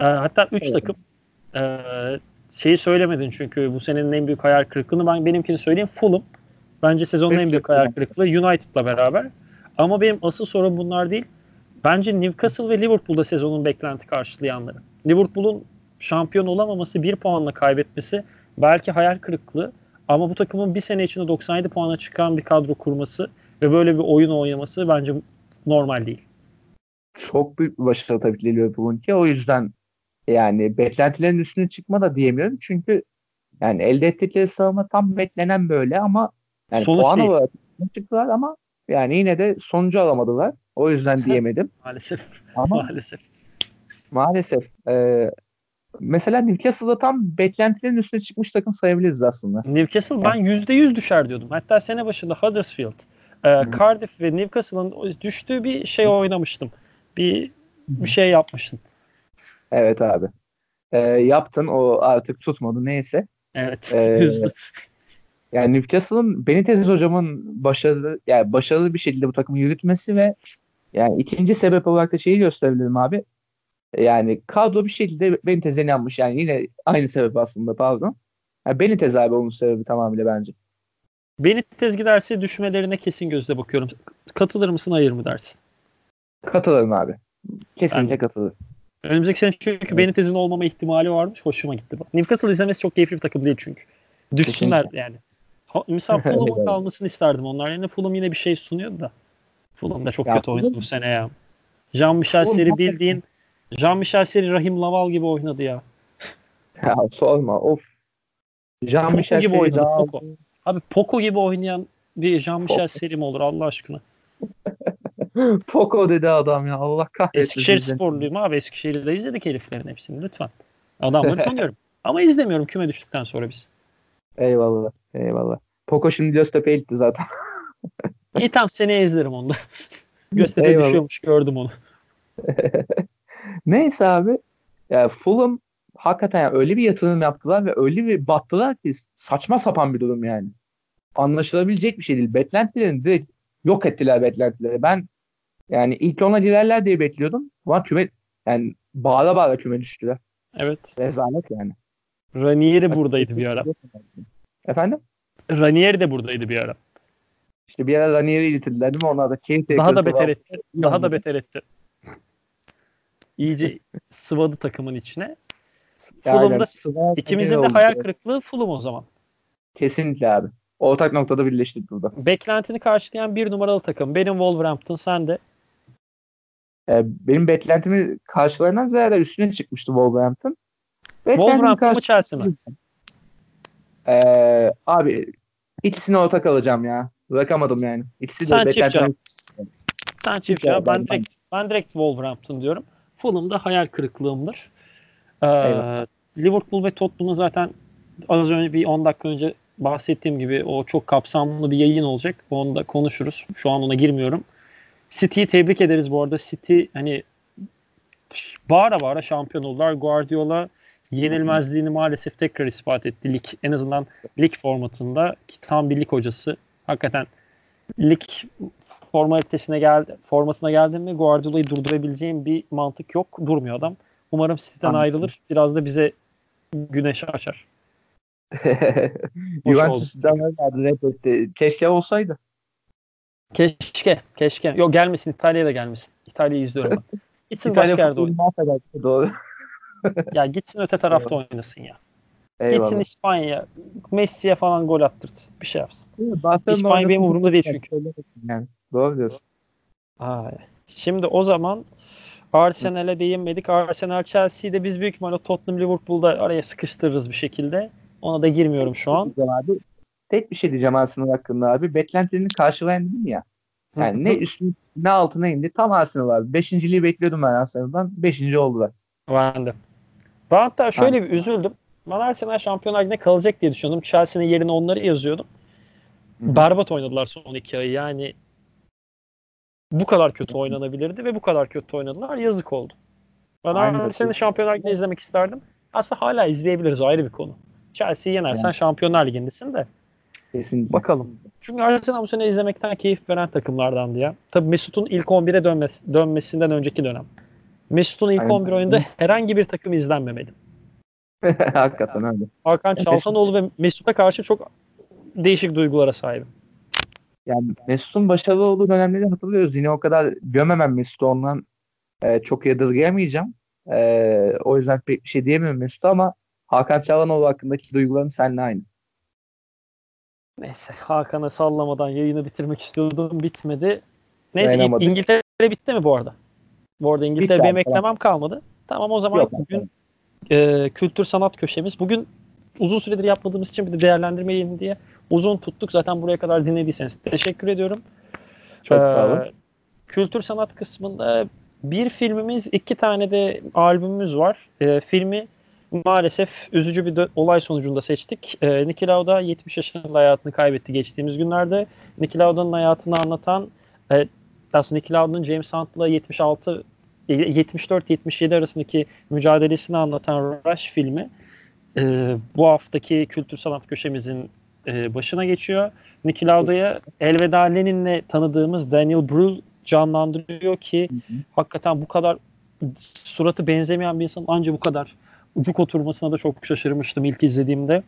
Ee, hatta üç evet. takım. Ee, şeyi söylemedin çünkü bu senenin en büyük hayal kırıklığını ben benimkini söyleyeyim. Fulham. Bence sezonun Peki. en büyük hayal kırıklığı United'la beraber. Ama benim asıl sorun bunlar değil. Bence Newcastle ve Liverpool'da sezonun beklenti karşılayanları. Liverpool'un şampiyon olamaması, bir puanla kaybetmesi belki hayal kırıklığı. Ama bu takımın bir sene içinde 97 puana çıkan bir kadro kurması ve böyle bir oyun oynaması bence normal değil. Çok büyük bir başarı tabii ki Liverpool'un ki o yüzden yani beklentilerin üstüne çıkma da diyemiyorum. Çünkü yani elde ettikleri savunma tam beklenen böyle ama yani Sonuç puan değil. olarak çıktılar ama yani yine de sonucu alamadılar. O yüzden diyemedim. maalesef. Ama maalesef. Maalesef. E, mesela Newcastle'da tam beklentilerin üstüne çıkmış takım sayabiliriz aslında. Newcastle ben yüzde yüz düşer diyordum. Hatta sene başında Huddersfield, e, Cardiff ve Newcastle'ın düştüğü bir şey oynamıştım. Bir bir şey yapmıştım. Evet abi. E, yaptın o artık tutmadı neyse. Evet. E, yani Newcastle'ın Benitez hocamın başarılı yani başarılı bir şekilde bu takımı yürütmesi ve yani ikinci sebep olarak da şeyi gösterebilirim abi. Yani kadro bir şekilde Benitez'e inanmış. Yani yine aynı sebep aslında pardon. Yani Benitez abi onun sebebi tamamıyla bence. Benitez giderse düşmelerine kesin gözle bakıyorum. Katılır mısın hayır mı dersin? Katılırım abi. Kesinlikle ben, katılırım. Önümüzdeki sene çünkü evet. Benitez'in olmama ihtimali varmış. Hoşuma gitti. Newcastle izlemesi çok keyifli bir takım değil çünkü. Düşsünler Kesinlikle. yani. Ha, mesela Fulham'ın kalmasını isterdim. Onlar yerine Fulham yine bir şey sunuyordu da. Fulham da çok ya, kötü oynadı bu sene ya. Jean-Michel Seri bildiğin Jean-Michel Seri Rahim Laval gibi oynadı ya. Ya sorma of. Jean-Michel gibi oynadı daha... Poco. Abi Poco gibi oynayan bir Jean-Michel Seri mi olur Allah aşkına? Poco dedi adam ya Allah kahretsin. Eskişehir sporluyum abi. Eskişehir'de izledik heriflerin hepsini lütfen. Adamları tanıyorum. Ama izlemiyorum küme düştükten sonra biz. Eyvallah. Eyvallah. Poco şimdi Göztepe'ye gitti zaten. İyi tamam seneye izlerim onu da. Göztepe Eyvallah. düşüyormuş gördüm onu. Neyse abi. Ya Fulham hakikaten yani öyle bir yatırım yaptılar ve öyle bir battılar ki saçma sapan bir durum yani. Anlaşılabilecek bir şey değil. Beklentilerini direkt yok ettiler beklentileri. Ben yani ilk ona girerler diye bekliyordum. Ama küme yani bağla bağla küme düştüler. Evet. Rezalet yani. Ranieri buradaydı bir ara. Efendim? Ranieri de buradaydı bir ara. İşte bir ara Ranieri'yi getirdiler değil mi? Onlar da Daha da beter etti. Daha da beter etti. İyice sıvadı takımın içine. Fulham'da ikimizin de hayal kırıklığı Fulham o zaman. Kesinlikle abi. Ortak noktada birleştik burada. Beklentini karşılayan bir numaralı takım. Benim Wolverhampton, sen de. Ee, benim beklentimi karşılayan ziyade üstüne çıkmıştı Wolverhampton. Wolverhampton mı Chelsea mi? Ee, abi ikisini ortak alacağım ya. Bırakamadım yani. İkisi de Sen cevap. Sen çift cevap. Ben direkt, ben direkt Wolverhampton diyorum. Fulham da hayal kırıklığımdır. Ee, Liverpool ve Tottenham'ı zaten az önce bir 10 dakika önce bahsettiğim gibi o çok kapsamlı bir yayın olacak. Onu da konuşuruz. Şu an ona girmiyorum. City'yi tebrik ederiz bu arada. City hani bağıra bağıra şampiyon oldular. Guardiola yenilmezliğini maalesef tekrar ispat etti. Lig, en azından lig formatında ki tam bir lig hocası. Hakikaten lig formalitesine geldi, formasına geldi mi Guardiola'yı durdurabileceğim bir mantık yok. Durmuyor adam. Umarım City'den ayrılır. Biraz da bize güneş açar. Juventus'tan reddetti. Keşke olsaydı. Keşke. Keşke. Yok gelmesin. İtalya'ya da gelmesin. İtalya'yı izliyorum ben. Gitsin İtalya başka yerde oynasın. Doğru. ya gitsin öte tarafta oynasın ya. Eyvallah. Gitsin İspanya. Messi'ye falan gol attırsın. Bir şey yapsın. İspanya benim umurumda değil çünkü. Yani. Doğru diyorsun. Aa, şimdi o zaman Arsenal'e değinmedik. Arsenal Chelsea'de biz büyük ihtimalle Tottenham Liverpool'da araya sıkıştırırız bir şekilde. Ona da girmiyorum şu an. Abi, tek bir şey diyeceğim Arsenal hakkında abi. Beklentilerini karşılayan dedim ya. Yani ne üstüne ne altına indi. Tam Arsenal abi. Beşinciliği bekliyordum ben Arsenal'dan. Beşinci oldular. Ben de. Ben hatta şöyle bir üzüldüm. Ben Arsenal Şampiyonlar Ligi'ne kalacak diye düşünüyordum. Chelsea'nin yerine onları yazıyordum. Hı-hı. Berbat oynadılar son iki ayı. Yani bu kadar kötü oynanabilirdi ve bu kadar kötü oynadılar. Yazık oldu. Ben Arsenal'i Şampiyonlar Ligi'nde izlemek isterdim. Aslında hala izleyebiliriz. Ayrı bir konu. Chelsea'yi yenersen yani. Şampiyonlar Ligi'ndesin de. Kesinlikle. Bakalım. Çünkü Arsenal bu sene izlemekten keyif veren takımlardandı ya. Tabii Mesut'un ilk 11'e dönmesi, dönmesinden önceki dönem. Mesut'un ilk Aynen. 11 oyunda herhangi bir takım izlenmemeli. Hakikaten öyle. Hakan Çalhanoğlu ve Mesut'a karşı çok değişik duygulara sahibim. Yani Mesut'un başarılı olduğu dönemleri hatırlıyoruz. Yine o kadar gömemem Mesut'u ondan e, çok yadırgayamayacağım. E, o yüzden pek bir şey diyemiyorum Mesut'a ama Hakan Çalhanoğlu hakkındaki duygularım seninle aynı. Neyse Hakan'a sallamadan yayını bitirmek istiyordum. Bitmedi. Neyse Dayanamadık. İngiltere bitti mi bu arada? Bu arada İngiltere benim eklemem kalmadı. Tamam o zaman Yok, bugün e, kültür sanat köşemiz. Bugün uzun süredir yapmadığımız için bir de değerlendirmeyelim diye uzun tuttuk. Zaten buraya kadar dinlediyseniz teşekkür ediyorum. Çok ee, sağ olun. Kültür sanat kısmında bir filmimiz, iki tane de albümümüz var. E, filmi maalesef üzücü bir olay sonucunda seçtik. E, Niki Lauda 70 yaşında hayatını kaybetti geçtiğimiz günlerde. Niki Lauda'nın hayatını anlatan e, aslında Niki Lauda'nın James Hunt'la 76 74-77 arasındaki mücadelesini anlatan Rush filmi e, bu haftaki kültür sanat köşemizin e, başına geçiyor. Niki Lauda'ya Elveda Lenin'le tanıdığımız Daniel Brühl canlandırıyor ki hı hı. hakikaten bu kadar suratı benzemeyen bir insan ancak bu kadar ucuk oturmasına da çok şaşırmıştım ilk izlediğimde.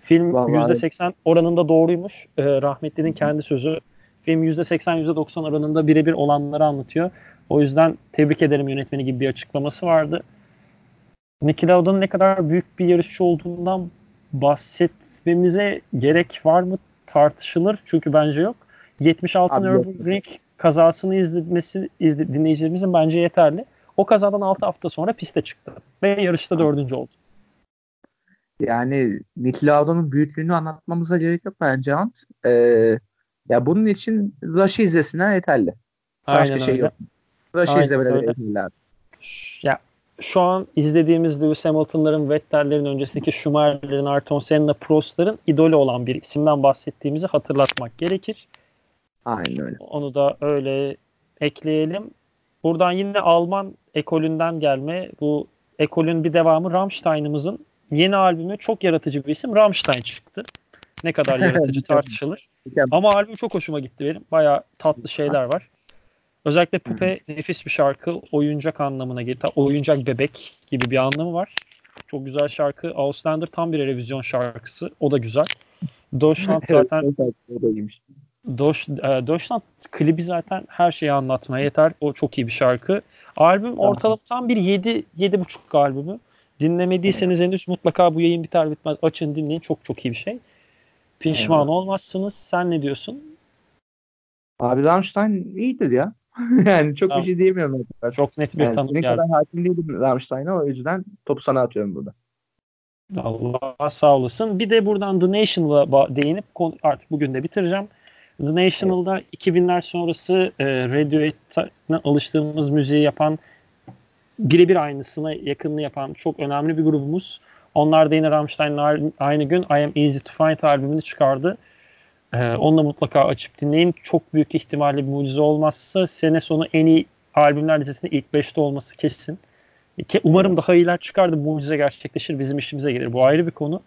Film Vallahi. %80 oranında doğruymuş. E, rahmetlinin kendi sözü. Film %80 %90 oranında birebir olanları anlatıyor. O yüzden tebrik ederim yönetmeni gibi bir açıklaması vardı. Niki Lauda'nın ne kadar büyük bir yarışçı olduğundan bahsetmemize gerek var mı tartışılır. Çünkü bence yok. 76 Nürburgring kazasını izlemesi izle, dinleyicilerimizin bence yeterli. O kazadan 6 hafta sonra piste çıktı ve yarışta dördüncü oldu. Yani Niki Lauda'nın büyüklüğünü anlatmamıza gerek yok bence Ant. Ee, ya bunun için Rush'ı izlesinler yeterli. Başka Aynen şey öyle. yok. Rush'ı izlemeleri yeterli. Ya şu an izlediğimiz Lewis Hamilton'ların, Vettel'lerin öncesindeki Schumacher'lerin, Ayrton Senna, Prost'ların idolü olan bir isimden bahsettiğimizi hatırlatmak gerekir. Aynen öyle. Onu da öyle ekleyelim. Buradan yine Alman ekolünden gelme bu ekolün bir devamı Rammstein'ımızın yeni albümü çok yaratıcı bir isim Rammstein çıktı. Ne kadar yaratıcı tartışılır. Ama albüm çok hoşuma gitti benim. Baya tatlı şeyler var. Özellikle Pupe nefis bir şarkı. Oyuncak anlamına geliyor. Oyuncak bebek gibi bir anlamı var. Çok güzel şarkı. Auslander tam bir revizyon şarkısı. O da güzel. Deutschland zaten e, Deutschland klibi zaten her şeyi anlatmaya yeter. O çok iyi bir şarkı. Albüm ortalama tam bir 7 7,5 albümü. Dinlemediyseniz henüz mutlaka bu yayın biter bitmez açın dinleyin. Çok çok iyi bir şey. Pişman olmazsınız. Sen ne diyorsun? Abi Rammstein iyidir ya. yani çok tamam. bir şey diyemiyorum. Çok net bir yani tanım ne geldi. kadar hakim değilim Rammstein'a o yüzden topu sana atıyorum burada. Allah sağ olasın. Bir de buradan The National'a değinip artık bugün de bitireceğim. The National'da evet. 2000'ler sonrası e, Radiohead'e alıştığımız müziği yapan birebir aynısına yakınını yapan çok önemli bir grubumuz. Onlar da yine Rammstein'la aynı gün I Am Easy to Find albümünü çıkardı. Ee, onu da mutlaka açıp dinleyin. Çok büyük ihtimalle bir mucize olmazsa sene sonu en iyi albümler listesinde ilk 5'te olması kesin. Umarım daha iyiler çıkar da mucize gerçekleşir. Bizim işimize gelir. Bu ayrı bir konu.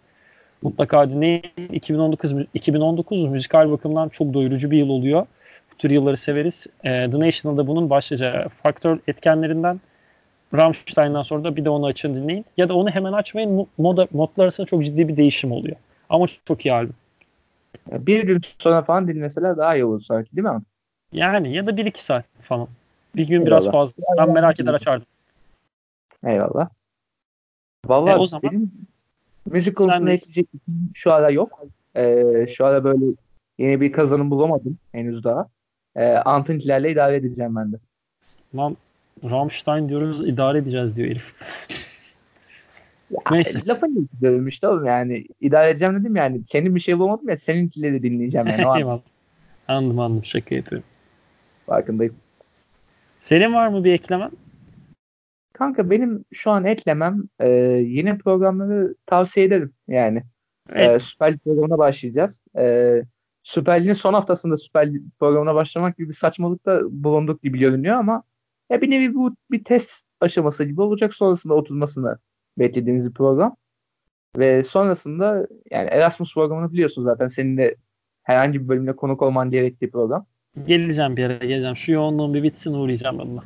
Mutlaka dinleyin. 2019 2019 müzikal bakımdan çok doyurucu bir yıl oluyor. Bu tür yılları severiz. E, The National'da bunun başlıca faktör etkenlerinden Rammstein'dan sonra da bir de onu açın dinleyin. Ya da onu hemen açmayın. Moda, modlar arasında çok ciddi bir değişim oluyor. Ama çok iyi albüm. Bir gün sonra falan dinleseler daha iyi olur sanki değil mi? Yani ya da bir iki saat falan. Bir gün Eyvallah. biraz fazla. Ben merak eder açardım. Eyvallah. Vallahi e, o zaman benim müzik konusunda ekleyecek şu ara yok. Ee, şu ara böyle yeni bir kazanım bulamadım henüz daha. Ee, Antinkilerle idare edeceğim ben de. Lan Rammstein diyoruz idare edeceğiz diyor herif. Ya, Neyse. Lafın dedim işte oğlum yani idare edeceğim dedim yani. Kendim bir şey bulamadım ya seninkileri dinleyeceğim yani. O an. Anladım anladım. Şaka yapıyorum. farkındayım. Senin var mı bir eklemen? Kanka benim şu an eklemem e, yeni programları tavsiye ederim yani. Evet. E, Süper Lig programına başlayacağız. E, Süper Lig'in son haftasında Süper Lig programına başlamak gibi bir saçmalıkta bulunduk gibi görünüyor ama ya bir nevi bu bir test aşaması gibi olacak. Sonrasında oturmasını beklediğimiz bir program. Ve sonrasında yani Erasmus programını biliyorsun zaten senin de herhangi bir bölümde konuk olman gerektiği program. Geleceğim bir yere geleceğim. Şu yoğunluğum bir bitsin uğrayacağım onunla.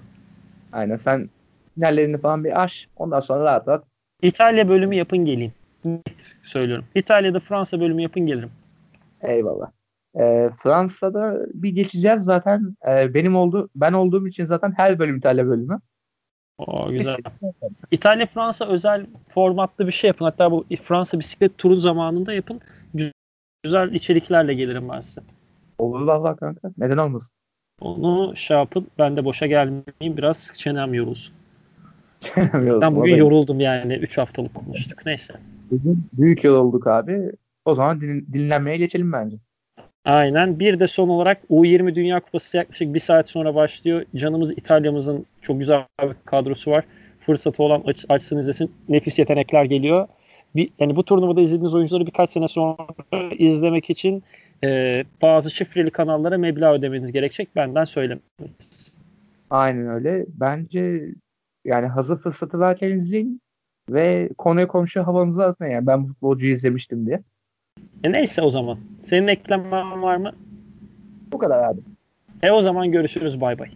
Aynen sen finallerini falan bir aş. Ondan sonra rahat rahat İtalya bölümü yapın geleyim. Net söylüyorum. İtalya'da Fransa bölümü yapın gelirim. Eyvallah. Ee, Fransa'da bir geçeceğiz zaten. Ee, benim oldu, ben olduğum için zaten her bölüm İtalya bölümü. Oo, güzel. İtalya Fransa özel formatlı bir şey yapın. Hatta bu Fransa bisiklet turu zamanında yapın. Gü- Güzel içeriklerle gelirim ben size. Olur valla kanka. Neden olmasın? Onu şey yapın. Ben de boşa gelmeyeyim. Biraz çenem yorulsun. Bilmiyorum, Ben o bugün yoruldum yani. 3 haftalık konuştuk. Neyse. Bugün büyük yol olduk abi. O zaman din- dinlenmeye geçelim bence. Aynen. Bir de son olarak U20 Dünya Kupası yaklaşık bir saat sonra başlıyor. Canımız İtalya'mızın çok güzel bir kadrosu var. Fırsatı olan aç, açsın izlesin. Nefis yetenekler geliyor. Bir, yani bu turnuvada izlediğiniz oyuncuları birkaç sene sonra izlemek için e, bazı şifreli kanallara meblağ ödemeniz gerekecek. Benden söylemeniz. Aynen öyle. Bence yani hazır fırsatı varken izleyin ve konuya komşu havanızı atın yani. Ben futbolcuyu izlemiştim diye. E neyse o zaman. Senin eklemen var mı? Bu kadar abi. E o zaman görüşürüz. Bay bay.